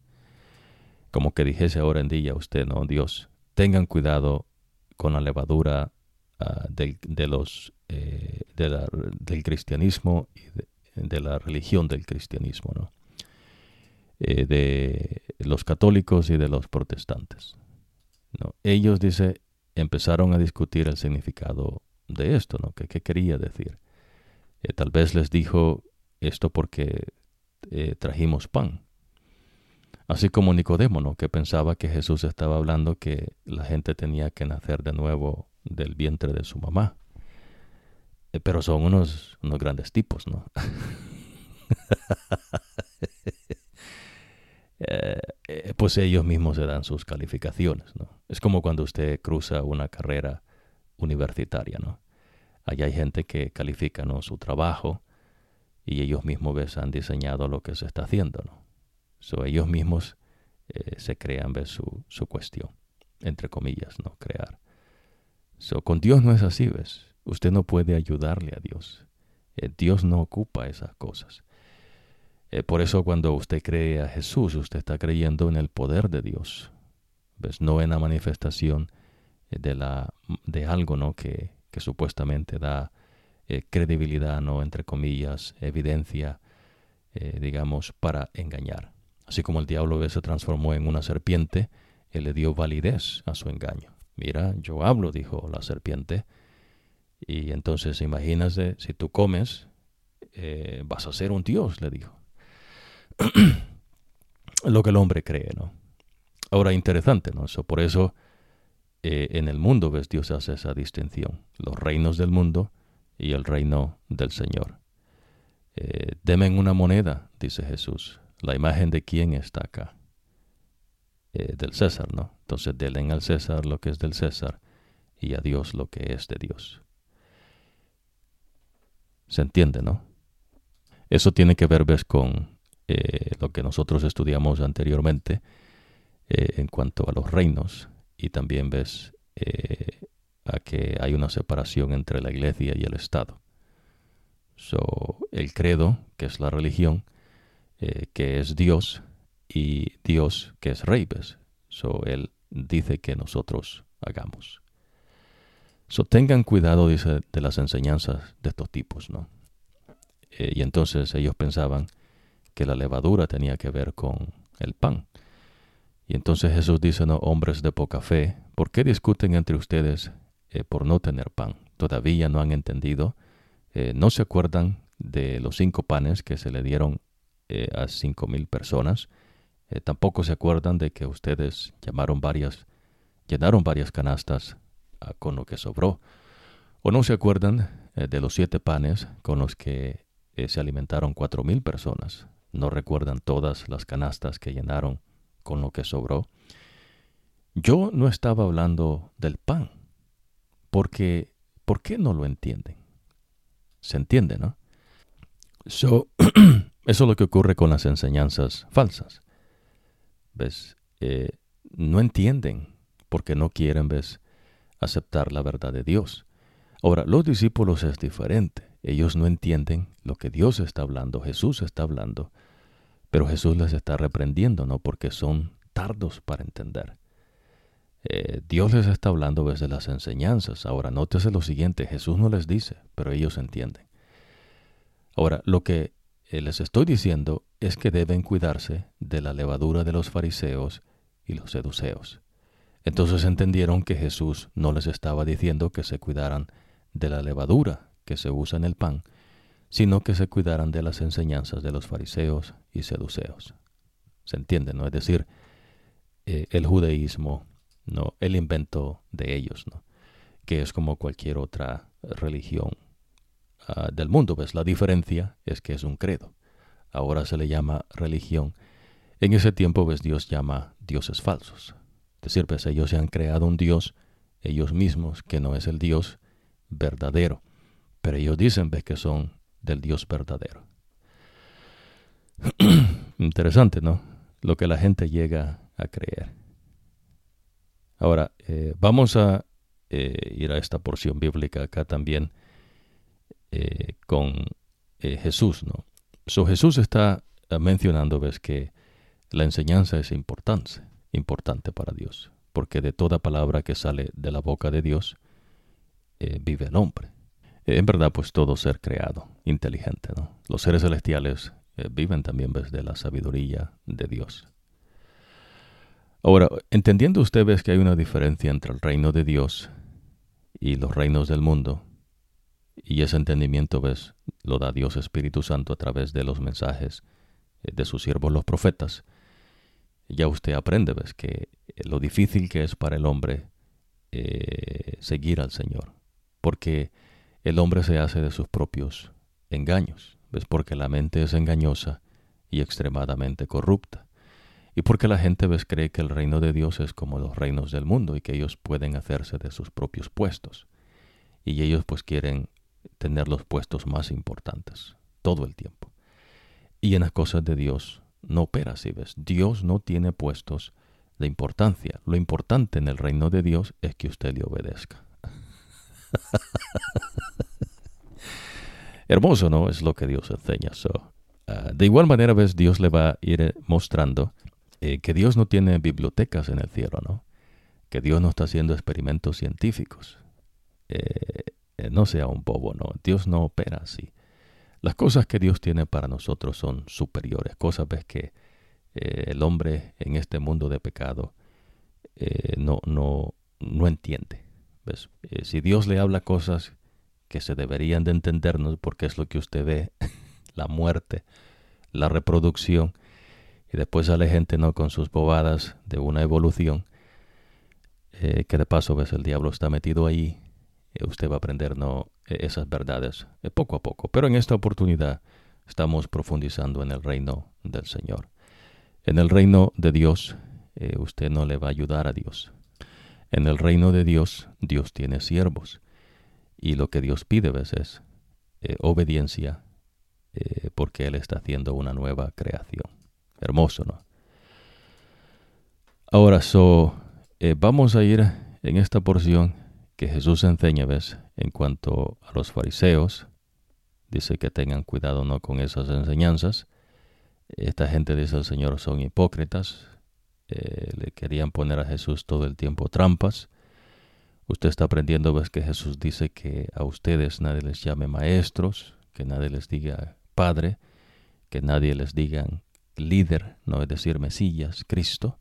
Como que dijese ahora en día usted, ¿no? Dios, tengan cuidado con la levadura ah, de, los, del cristianismo y de, la religión del cristianismo, ¿no? Eh, de los católicos y de los protestantes. ¿No? Ellos, dice, empezaron a discutir el significado de esto, ¿no? ¿Qué, quería decir? Eh, tal vez les dijo esto porque eh, trajimos pan. Así como Nicodemo, ¿no? que pensaba que Jesús estaba hablando que la gente tenía que nacer de nuevo del vientre de su mamá. pero son unos, unos grandes tipos, ¿no? <laughs> Eh, eh, pues ellos mismos se dan sus calificaciones. ¿no? Es como cuando usted cruza una carrera universitaria. ¿no? Allá hay gente que califica ¿no? su trabajo y ellos mismos han diseñado lo que se está haciendo. ¿no? So, ellos mismos eh, se crean ¿ves? Su, su cuestión, entre comillas, ¿no? crear. So, con Dios no es así, ¿ves? Usted no puede ayudarle a Dios. Dios no ocupa esas cosas. Eh, por eso cuando usted cree a Jesús, usted está creyendo en el poder de Dios, ¿ves? no en la manifestación eh, de, la, de algo ¿no? que, que supuestamente da eh, credibilidad, ¿no? entre comillas, evidencia, digamos, para engañar. Así como el diablo se transformó en una serpiente, él le dio validez a su engaño. Mira, yo hablo, dijo la serpiente, y entonces imagínate, si tú comes, vas a ser un dios, le dijo. <clears throat> lo que el hombre cree, ¿no? Ahora, interesante, ¿no? por eso eh, en el mundo, ves, Dios hace esa distinción, los reinos del mundo y el reino del Señor. Eh, Demen una moneda, dice Jesús. La imagen de quién está acá. Eh, del César, ¿no? Entonces denle al César lo que es del César y a Dios lo que es de Dios. ¿Se entiende, no? Eso tiene que ver, ves, con eh, lo que nosotros estudiamos anteriormente eh, en cuanto a los reinos y también ves a que hay una separación entre la iglesia y el Estado. So, el credo, que es la religión, que es Dios, y Dios que es rey, ¿ves? So, él dice que nosotros hagamos. So, tengan cuidado, dice, de las enseñanzas de estos tipos, ¿no? Eh, y entonces ellos pensaban que la levadura tenía que ver con el pan. Y entonces Jesús dice, no, hombres de poca fe, ¿por qué discuten entre ustedes eh, por no tener pan? Todavía no han entendido, eh, no se acuerdan de los cinco panes que se le dieron a cinco mil personas eh, tampoco se acuerdan de que ustedes llamaron varias, llenaron varias canastas ah, con lo que sobró. O no se acuerdan eh, de los siete panes con los que eh, se alimentaron cuatro mil personas. No recuerdan todas las canastas que llenaron con lo que sobró. Yo no estaba hablando del pan, porque ¿por qué no lo entienden? Se entiende, ¿no? <clears throat> eso es lo que ocurre con las enseñanzas falsas. ¿ves? Eh, no entienden porque no quieren, ¿ves? aceptar la verdad de Dios. Ahora, los discípulos es diferente. Ellos no entienden lo que Dios está hablando, Jesús está hablando, pero Jesús les está reprendiendo, ¿no? Porque son tardos para entender. Eh, Dios les está hablando desde las enseñanzas. Ahora, nótese lo siguiente, Jesús no les dice, pero ellos entienden. Ahora, lo que eh, les estoy diciendo es que deben cuidarse de la levadura de los fariseos y los seduceos. Entonces entendieron que Jesús no les estaba diciendo que se cuidaran de la levadura que se usa en el pan, sino que se cuidaran de las enseñanzas de los fariseos y seduceos. ¿Se entiende? ¿No? Es decir, eh, el judaísmo, no, el invento de ellos, ¿no? que es como cualquier otra religión Ah, del mundo. ¿ves? La diferencia es que es un credo. Ahora se le llama religión. En ese tiempo, ves, Dios llama dioses falsos. Es decir, pues ellos se han creado un Dios ellos mismos que no es el Dios verdadero. Pero ellos dicen, ves, que son del Dios verdadero. <clears throat> Interesante, ¿no? Lo que la gente llega a creer. Ahora, eh, vamos a eh, ir a esta porción bíblica acá también eh, con Jesús, ¿no? So, Jesús está mencionando, ves, que la enseñanza es importante, importante para Dios, porque de toda palabra que sale de la boca de Dios vive el hombre. en verdad, pues todo ser creado, inteligente, ¿no? Los seres celestiales viven también, ves, de la sabiduría de Dios. Ahora, entendiendo usted, ves que hay una diferencia entre el reino de Dios y los reinos del mundo, y ese entendimiento, ves, lo da Dios Espíritu Santo a través de los mensajes eh, de sus siervos los profetas. Ya usted aprende, ves, que eh, lo difícil que es para el hombre eh, seguir al Señor. Porque el hombre se hace de sus propios engaños. ¿Ves? Porque la mente es engañosa y extremadamente corrupta. Y porque la gente ves cree que el reino de Dios es como los reinos del mundo y que ellos pueden hacerse de sus propios puestos. Y ellos pues quieren tener los puestos más importantes todo el tiempo. Y en las cosas de Dios no opera así, ¿ves? Dios no tiene puestos de importancia. Lo importante en el reino de Dios es que usted le obedezca. <laughs> Hermoso, ¿no? Es lo que Dios enseña. So, ah, de igual manera, ¿ves? Dios le va a ir mostrando eh, que Dios no tiene bibliotecas en el cielo, ¿no? Que Dios no está haciendo experimentos científicos. Eh, eh, no sea un bobo, no. Dios no opera así. Las cosas que Dios tiene para nosotros son superiores, cosas ves que eh, el hombre en este mundo de pecado eh, no, no, no entiende. ¿ves? si Dios le habla cosas que se deberían de entendernos porque es lo que usted ve, <laughs> la muerte, la reproducción, y después sale gente no con sus bobadas de una evolución, que de paso ves el diablo está metido ahí eh, usted va a aprender no, e-, esas verdades eh, poco a poco. Pero en esta oportunidad estamos profundizando en el reino del Señor. En el reino de Dios, eh, usted no le va a ayudar a Dios. En el reino de Dios, Dios tiene siervos. Y lo que Dios pide veces es obediencia, eh, porque Él está haciendo una nueva creación. Hermoso, ¿no? Ahora, so, eh, vamos a ir en esta porción que Jesús enseña, ¿ves? En cuanto a los fariseos, dice que tengan cuidado no con esas enseñanzas. Esta gente, dice el Señor, son hipócritas. Eh, le querían poner a Jesús todo el tiempo trampas. Usted está aprendiendo, ves que Jesús dice que a ustedes nadie les llame maestros, que nadie les diga padre, que nadie les diga líder, no es decir Mesías, Cristo,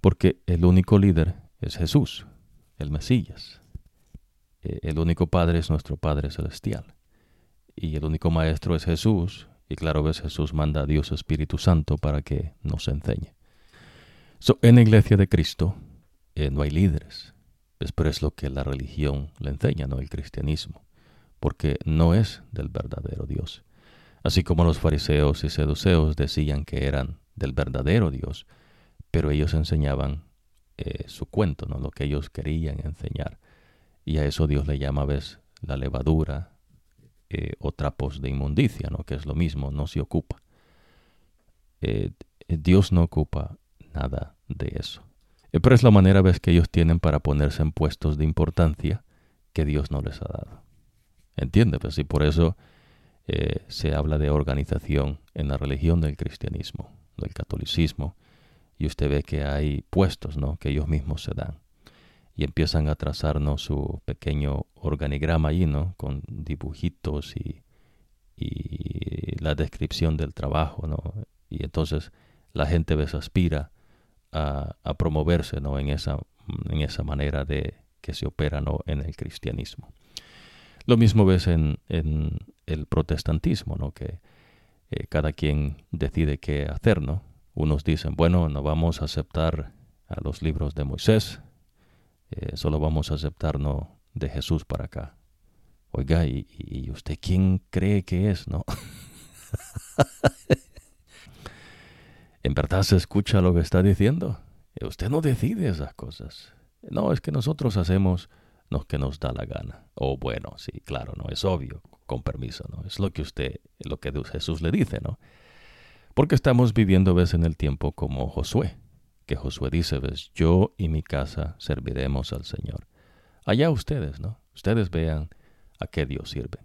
porque el único líder es Jesús, el Mesías. Eh, el único Padre es nuestro Padre Celestial. Y el único Maestro es Jesús. Y claro, ves, Jesús manda a Dios Espíritu Santo para que nos enseñe. en la iglesia de Cristo eh, no hay líderes. Pero es lo que la religión le enseña, no el cristianismo. Porque no es del verdadero Dios. Así como los fariseos y seduceos decían que eran del verdadero Dios, pero ellos enseñaban eh, su cuento, ¿no? lo que ellos querían enseñar. Y a eso Dios le llama, ves, la levadura eh, o trapos de inmundicia, ¿no? que es lo mismo, no se ocupa. Eh, Dios no ocupa nada de eso. Pero es la manera, ves, que ellos tienen para ponerse en puestos de importancia que Dios no les ha dado. ¿Entiendes? Pues, y por eso se habla de organización en la religión del cristianismo, del catolicismo, y usted ve que hay puestos ¿no? que ellos mismos se dan y empiezan a trazarnos su pequeño organigrama ahí, ¿no? Con dibujitos y, y, la descripción del trabajo, ¿no? Y entonces la gente ves aspira a, promoverse, ¿no? En esa, en esa manera de que se opera, ¿no? En el cristianismo. Lo mismo ves en, en el protestantismo, ¿no? Que eh, cada quien decide qué hacer, ¿no? Unos dicen, bueno, no vamos a aceptar a los libros de Moisés, eh, solo vamos a aceptarnos de Jesús para acá. Oiga, ¿y, usted quién cree que es, no? <laughs> ¿En verdad se escucha lo que está diciendo? Eh, usted no decide esas cosas. No, es que nosotros hacemos lo que nos da la gana. O bueno, sí, claro, no, es obvio, con permiso, ¿no? Es lo que usted, lo que Jesús le dice, ¿no? Porque estamos viviendo ves en el tiempo como Josué, que Josué dice, ves, yo y mi casa serviremos al Señor. Allá ustedes, ¿no? Ustedes vean a qué Dios sirve.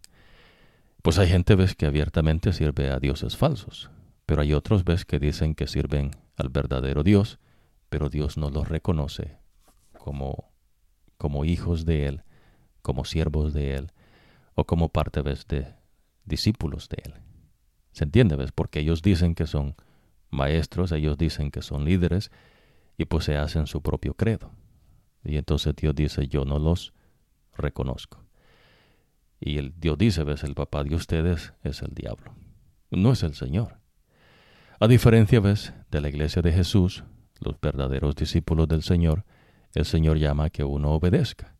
Pues hay gente, ves, que abiertamente sirve a dioses falsos, pero hay otros, ves, que dicen que sirven al verdadero Dios, pero Dios no los reconoce como, como hijos de Él, como siervos de Él, o como parte, de discípulos de Él. ¿Se entiende? ¿Ves? Porque ellos dicen que son maestros, ellos dicen que son líderes y pues se hacen su propio credo. Y entonces Dios dice, yo no los reconozco. Y el Dios dice, ves, el papá de ustedes es el diablo, no es el Señor. A diferencia, ves, de la iglesia de Jesús, los verdaderos discípulos del Señor, el Señor llama a que uno obedezca.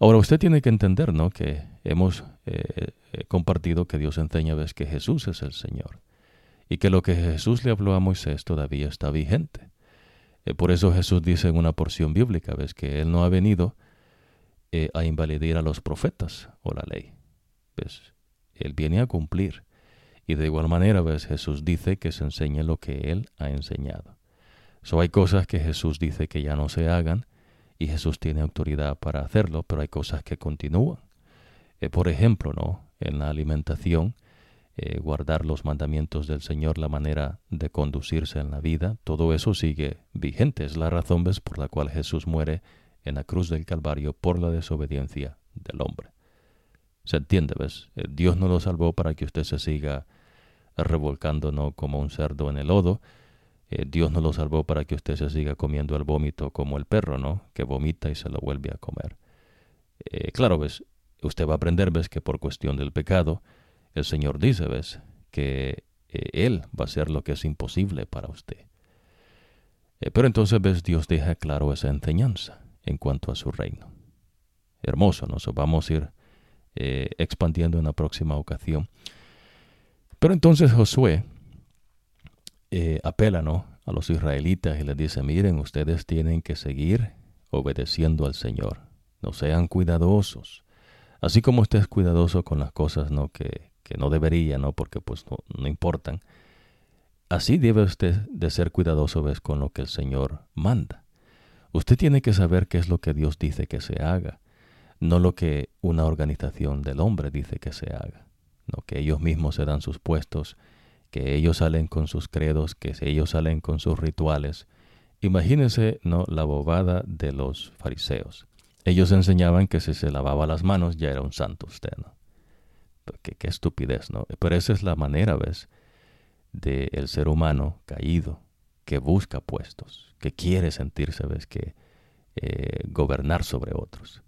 Ahora usted tiene que entender, ¿no? Que hemos eh, compartido que Dios enseña ves que Jesús es el Señor y que lo que Jesús le habló a Moisés todavía está vigente. Eh, por eso Jesús dice en una porción bíblica, ves que Él no ha venido eh, a invalidar a los profetas o la ley. ¿Ves? Él viene a cumplir. Y de igual manera, ves, Jesús dice que se enseñe lo que Él ha enseñado. So, hay cosas que Jesús dice que ya no se hagan y Jesús tiene autoridad para hacerlo, pero hay cosas que continúan. Eh, por ejemplo, ¿no? en la alimentación, eh, guardar los mandamientos del Señor, la manera de conducirse en la vida, todo eso sigue vigente. Es la razón ¿ves? por la cual Jesús muere en la cruz del Calvario por la desobediencia del hombre. ¿Se entiende? ¿Ves? Eh, Dios no lo salvó para que usted se siga revolcando ¿no? como un cerdo en el lodo. Dios no lo salvó para que usted se siga comiendo el vómito como el perro, ¿no? Que vomita y se lo vuelve a comer. claro, ves, usted va a aprender, ves, que por cuestión del pecado, el Señor dice, ves, que eh, Él va a hacer lo que es imposible para usted. Eh, pero entonces, ves, Dios deja claro esa enseñanza en cuanto a su reino. Hermoso, nos vamos a ir eh, expandiendo en la próxima ocasión. Pero entonces Josué eh, apela ¿no? a los israelitas y les dice, miren, ustedes tienen que seguir obedeciendo al Señor. No sean cuidadosos. Así como usted es cuidadoso con las cosas. Que, que no debería, ¿no? porque pues no, no importan. Así debe usted de ser cuidadoso ¿ves? con lo que el Señor manda. Usted tiene que saber qué es lo que Dios dice que se haga, no lo que una organización del hombre dice que se haga, que ellos mismos se dan sus puestos, que ellos salen con sus credos, que ellos salen con sus rituales. Imagínense no la bobada de los fariseos. Ellos enseñaban que si se lavaba las manos ya era un santo usted, ¿no? Qué, qué estupidez, ¿no? Pero esa es la manera, ¿ves? del ser humano caído que busca puestos, que quiere sentirse, ves, que eh, gobernar sobre otros.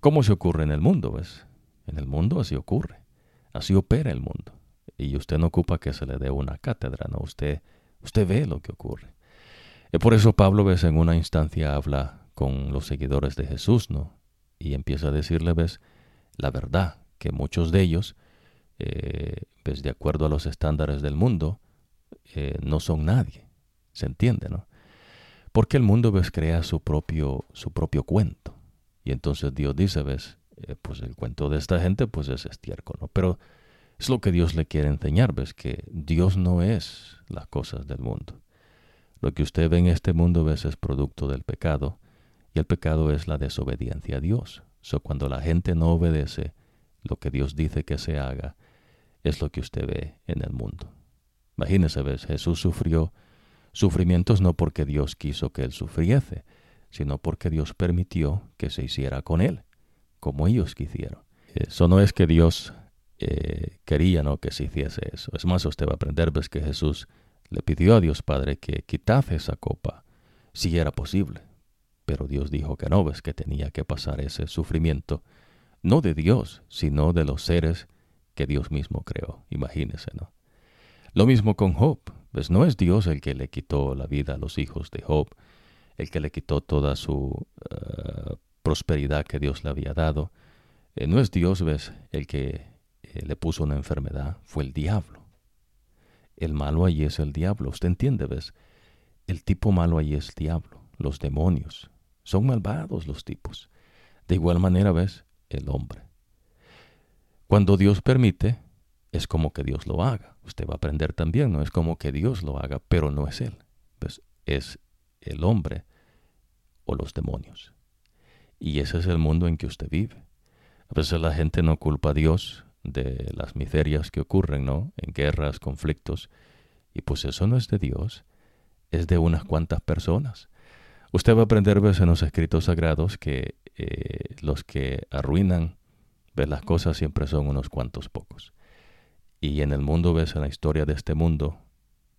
¿Cómo se ocurre en el mundo, ves? En el mundo así ocurre, así opera el mundo. Y usted no ocupa que se le dé una cátedra, ¿no? Usted, usted ve lo que ocurre. Y por eso Pablo, ves, en una instancia habla con los seguidores de Jesús, ¿no? Y empieza a decirle, ves, la verdad, que muchos de ellos, eh, ves, de acuerdo a los estándares del mundo, eh, no son nadie. ¿Se entiende, no? Porque el mundo, ves, crea su propio, su propio cuento. Y entonces Dios dice, ves, eh, pues el cuento de esta gente, pues es estiércol, ¿no? Pero es lo que Dios le quiere enseñar, ves, que Dios no es las cosas del mundo. Lo que usted ve en este mundo, ves, es producto del pecado, y el pecado es la desobediencia a Dios. So, cuando la gente no obedece lo que Dios dice que se haga, es lo que usted ve en el mundo. Imagínese, ¿ves? Jesús sufrió sufrimientos no porque Dios quiso que él sufriese, sino porque Dios permitió que se hiciera con él, como ellos quisieron. Eso no es que Dios eh, quería ¿no? que se hiciese eso. Es más, usted va a aprender, que Jesús le pidió a Dios Padre que quitase esa copa, si era posible. Pero Dios dijo que no, ves que tenía que pasar ese sufrimiento, no de Dios, sino de los seres que Dios mismo creó. Imagínese, ¿no? Lo mismo con Job, pues no es Dios el que le quitó la vida a los hijos de Job, el que le quitó toda su eh, prosperidad que Dios le había dado. Eh, no es Dios, ves, el que eh, le puso una enfermedad, fue el diablo. El malo allí es el diablo, usted entiende, ves. El tipo malo allí es el diablo, los demonios. Son malvados los tipos. De igual manera, ves, el hombre. Cuando Dios permite, es como que Dios lo haga. Usted va a aprender también, no es como que Dios lo haga, pero no es Él. Pues es el hombre o los demonios. Y ese es el mundo en que usted vive. A veces la gente no culpa a Dios de las miserias que ocurren, ¿no? En guerras, conflictos. Y pues eso no es de Dios, es de unas cuantas personas. Usted va a aprender ¿ves? en los escritos sagrados que eh, los que arruinan ver las cosas siempre son unos cuantos pocos. Y en el mundo, ves, en la historia de este mundo,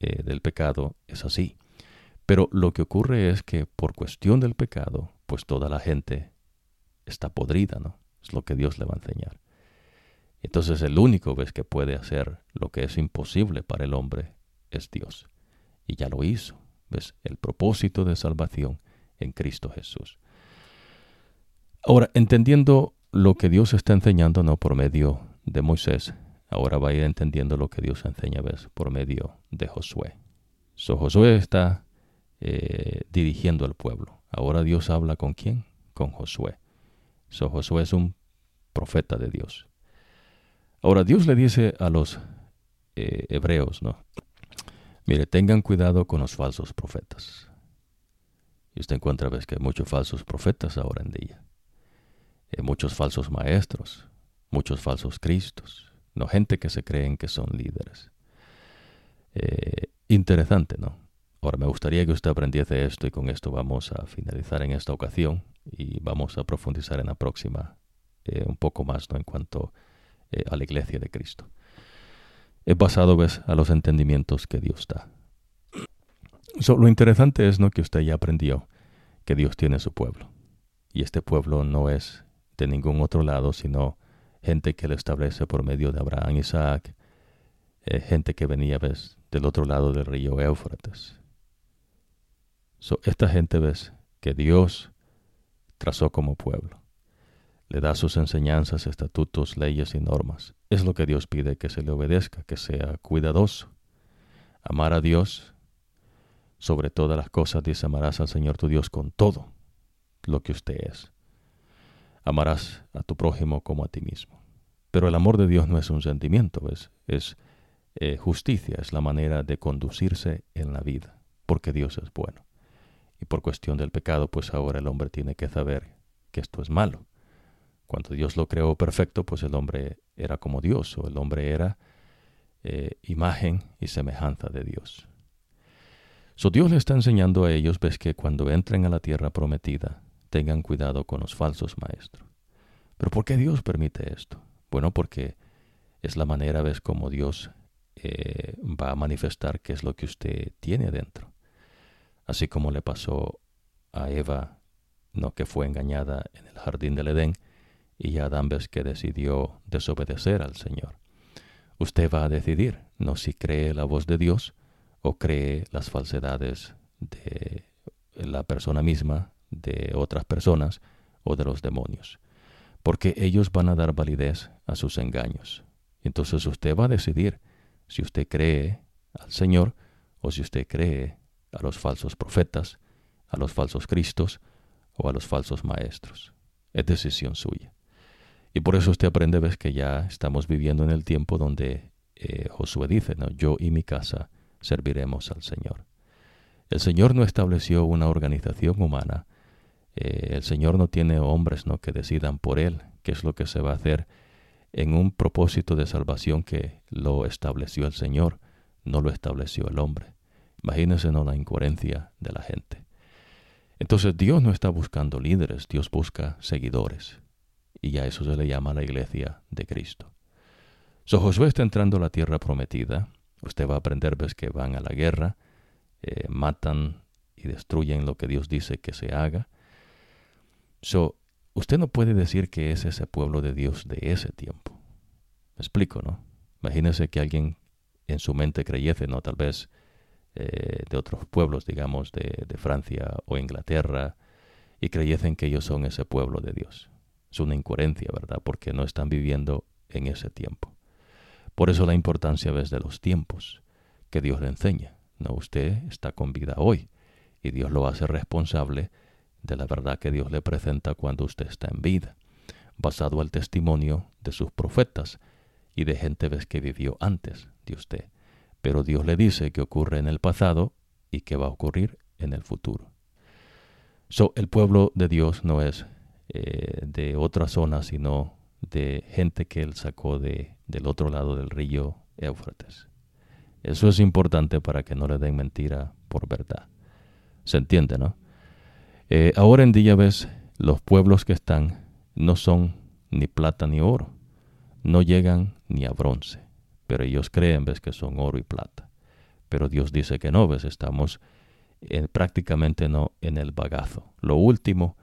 eh, del pecado, es así. Pero lo que ocurre es que por cuestión del pecado, pues toda la gente está podrida, ¿no? Es lo que Dios le va a enseñar. Entonces el único, ves, que puede hacer lo que es imposible para el hombre es Dios. Y ya lo hizo, ves, el propósito de salvación en Cristo Jesús. Ahora, entendiendo lo que Dios está enseñando, ¿no? Por medio de Moisés, ahora va a ir entendiendo lo que Dios enseña ¿ves? por medio de Josué. So, Josué está eh, dirigiendo al pueblo. Ahora Dios habla con quién? Con Josué. So, Josué es un profeta de Dios. Ahora Dios le dice a los eh, hebreos, ¿no? Mire, tengan cuidado con los falsos profetas. Y usted encuentra, ves, que hay muchos falsos profetas ahora en día. Eh, muchos falsos maestros, muchos falsos cristos, no gente que se creen que son líderes. Eh, interesante, ¿no? Ahora me gustaría que usted aprendiese esto y con esto vamos a finalizar en esta ocasión y vamos a profundizar en la próxima eh, un poco más ¿no? en cuanto eh, a la iglesia de Cristo. He pasado ¿ves? a los entendimientos que Dios da. lo interesante es ¿no? que usted ya aprendió que Dios tiene su pueblo. Y este pueblo no es de ningún otro lado, sino gente que lo establece por medio de Abraham, Isaac, eh, gente que venía ves, del otro lado del río Éufrates. esta gente ves que Dios trazó como pueblo. Le da sus enseñanzas, estatutos, leyes y normas. es lo que Dios pide que se le obedezca, que sea cuidadoso. Amar a Dios sobre todas las cosas, dice, amarás al Señor tu Dios con todo lo que usted es. Amarás a tu prójimo como a ti mismo. Pero el amor de Dios no es un sentimiento, es, es eh, justicia, es la manera de conducirse en la vida, porque Dios es bueno. Y por cuestión del pecado, pues ahora el hombre tiene que saber que esto es malo. Cuando Dios lo creó perfecto, pues el hombre era como Dios, o el hombre era eh, imagen y semejanza de Dios. So Dios le está enseñando a ellos, ves que cuando entren a la tierra prometida, tengan cuidado con los falsos maestros. Pero ¿por qué Dios permite esto? Bueno, porque es la manera, ves, como Dios eh, va a manifestar qué es lo que usted tiene dentro. Así como le pasó a Eva, no que fue engañada en el jardín del Edén, y a Adán ves que decidió desobedecer al Señor. Usted va a decidir, no si cree la voz de Dios o cree las falsedades de la persona misma, de otras personas o de los demonios, porque ellos van a dar validez a sus engaños. Entonces usted va a decidir si usted cree al Señor o si usted cree a los falsos profetas, a los falsos cristos o a los falsos maestros. Es decisión suya. Y por eso usted aprende, ves que ya estamos viviendo en el tiempo donde eh, Josué dice, ¿no? yo y mi casa serviremos al Señor. El Señor no estableció una organización humana. Eh, el Señor no tiene hombres ¿no? que decidan por Él qué es lo que se va a hacer en un propósito de salvación que lo estableció el Señor, no lo estableció el hombre. Imagínense ¿no? la incoherencia de la gente. Entonces Dios no está buscando líderes, Dios busca seguidores. Y a eso se le llama la iglesia de Cristo. So Josué está entrando a la tierra prometida. Usted va a aprender que van a la guerra, eh, matan y destruyen lo que Dios dice que se haga. So, usted no puede decir que es ese pueblo de Dios de ese tiempo. Me explico, ¿no? Imagínese que alguien en su mente creyese, ¿no? Tal vez eh, de otros pueblos, digamos, de, de, Francia o Inglaterra, y creyesen que ellos son ese pueblo de Dios. Es una incoherencia, ¿verdad? Porque no están viviendo en ese tiempo. Por eso la importancia ves de los tiempos que Dios le enseña. No, usted está con vida hoy y Dios lo hace responsable de la verdad que Dios le presenta cuando usted está en vida, basado al testimonio de sus profetas y de gente que vivió antes de usted pero Dios le dice que ocurre en el pasado y que va a ocurrir en el futuro. So, el pueblo de Dios no es eh, de otra zona, sino de gente que él sacó de, del otro lado del río Éufrates. Eso es importante para que no le den mentira por verdad. ¿Se entiende, no? Eh, ahora en día ves, los pueblos que están no son ni plata ni oro, no llegan ni a bronce pero ellos creen, ves, que son oro y plata. Pero Dios dice que no, ves, estamos en, prácticamente no en el bagazo, lo último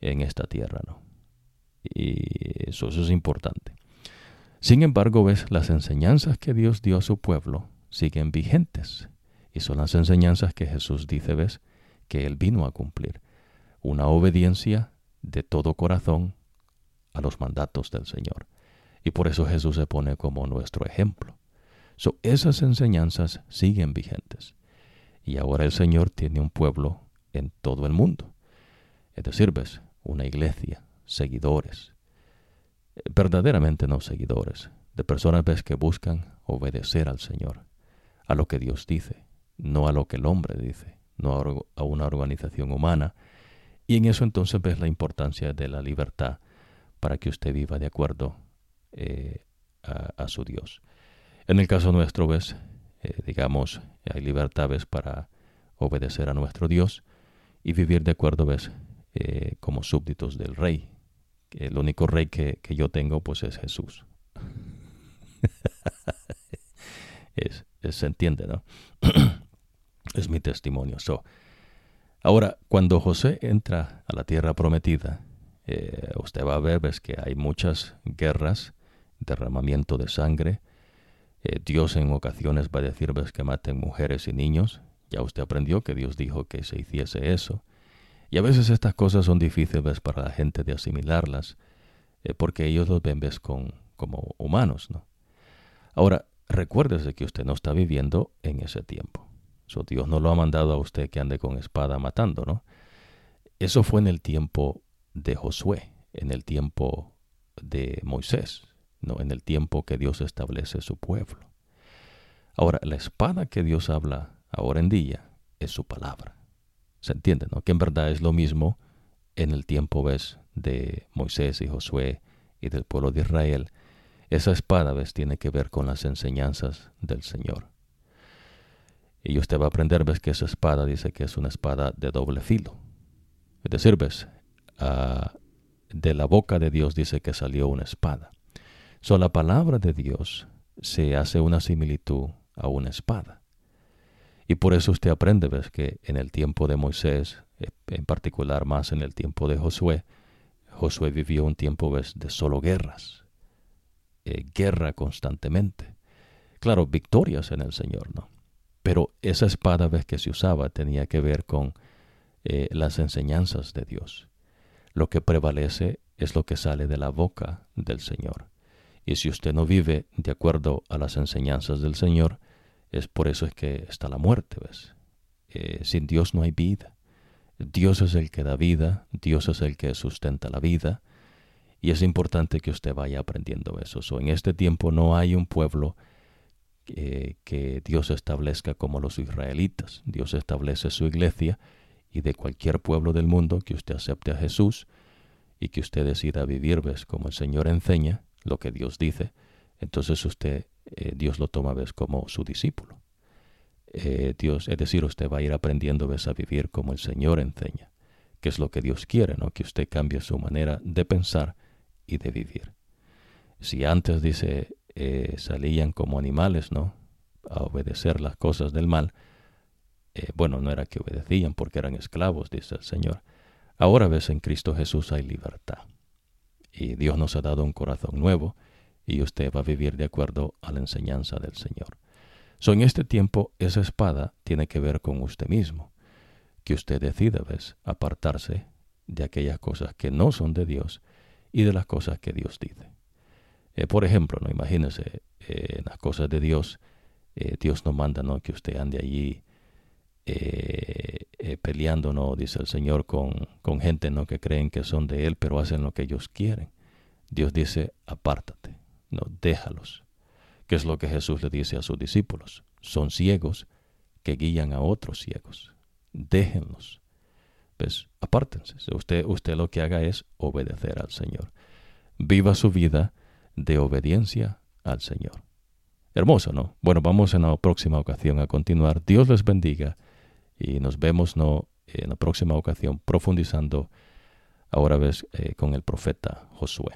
en esta tierra, ¿no? Y eso, eso es importante. Sin embargo, ves, las enseñanzas que Dios dio a su pueblo siguen vigentes. Y son las enseñanzas que Jesús dice, ves, que Él vino a cumplir. Una obediencia de todo corazón a los mandatos del Señor. Y por eso Jesús se pone como nuestro ejemplo. So, esas enseñanzas siguen vigentes. Y ahora el Señor tiene un pueblo en todo el mundo. Es decir, ves, una iglesia, seguidores, verdaderamente no seguidores, de personas ves que buscan obedecer al Señor, a lo que Dios dice, no a lo que el hombre dice, no a una organización humana. Y en eso entonces ves la importancia de la libertad para que usted viva de acuerdo eh, a, su Dios. En el caso nuestro, ves, eh, digamos, hay libertades para obedecer a nuestro Dios y vivir de acuerdo, ves, eh, como súbditos del rey. El único rey que, yo tengo, pues, es Jesús. <laughs> es, se entiende, ¿no? <clears throat> es mi testimonio. So, ahora, cuando José entra a la tierra prometida, usted va a ver, ves, que hay muchas guerras derramamiento de sangre. Eh, Dios en ocasiones va a decir que maten mujeres y niños. Ya usted aprendió que Dios dijo que se hiciese eso. Y a veces estas cosas son difíciles para la gente de asimilarlas, eh, porque ellos los ven con, como humanos, ¿no? Ahora, recuérdese que usted no está viviendo en ese tiempo. So, Dios no lo ha mandado a usted que ande con espada matando, ¿no? Eso fue en el tiempo de Josué, en el tiempo de Moisés, no en el tiempo que Dios establece su pueblo. Ahora, la espada que Dios habla ahora en día es su palabra. ¿Se entiende? ¿no? Que en verdad es lo mismo en el tiempo, ¿ves? De Moisés y Josué y del pueblo de Israel. Esa espada, ¿ves? Tiene que ver con las enseñanzas del Señor. Y usted va a aprender, ¿ves? Que esa espada dice que es una espada de doble filo. Es decir, ¿ves? Ah, de la boca de Dios dice que salió una espada. So, la palabra de Dios se hace una similitud a una espada. Y por eso usted aprende, ves, que en el tiempo de Moisés, eh, en particular más en el tiempo de Josué, Josué vivió un tiempo, ves, de solo guerras, eh, guerra constantemente. Claro, victorias en el Señor, ¿no? Pero esa espada, ves, que se usaba tenía que ver con eh, las enseñanzas de Dios. Lo que prevalece es lo que sale de la boca del Señor. Y si usted no vive de acuerdo a las enseñanzas del Señor, es por eso es que está la muerte, ¿ves? Eh, sin Dios no hay vida. Dios es el que da vida, Dios es el que sustenta la vida, y es importante que usted vaya aprendiendo eso. en este tiempo no hay un pueblo eh, que Dios establezca como los israelitas. Dios establece su iglesia y de cualquier pueblo del mundo que usted acepte a Jesús y que usted decida vivir, ves, como el Señor enseña, lo que Dios dice, entonces usted, eh, Dios lo toma, ves, como su discípulo. Eh, Dios, es decir, usted va a ir aprendiendo, ves, a vivir como el Señor enseña, que es lo que Dios quiere, ¿no? Que usted cambie su manera de pensar y de vivir. Si antes, dice, eh, salían como animales, ¿no? A obedecer las cosas del mal, bueno, no era que obedecían porque eran esclavos, dice el Señor. Ahora ves, en Cristo Jesús hay libertad y Dios nos ha dado un corazón nuevo y usted va a vivir de acuerdo a la enseñanza del Señor. So, en este tiempo, esa espada tiene que ver con usted mismo, que usted decida, ¿ves?, apartarse de aquellas cosas que no son de Dios y de las cosas que Dios dice. Eh, por ejemplo, no imagínese eh, las cosas de Dios, eh, Dios no manda no que usted ande allí eh, peleando. Dice el Señor con, con gente, ¿no? Que creen que son de Él, pero hacen lo que ellos quieren. Dios dice, apártate, no, déjalos. ¿Qué es lo que Jesús le dice a sus discípulos? Son ciegos que guían a otros ciegos. Déjenlos. Pues apártense. Usted, usted lo que haga es obedecer al Señor. Viva su vida de obediencia al Señor. Hermoso, ¿no? Bueno, vamos en la próxima ocasión a continuar. Dios les bendiga y nos vemos ¿no? en la próxima ocasión profundizando ahora ves eh, con el profeta Josué.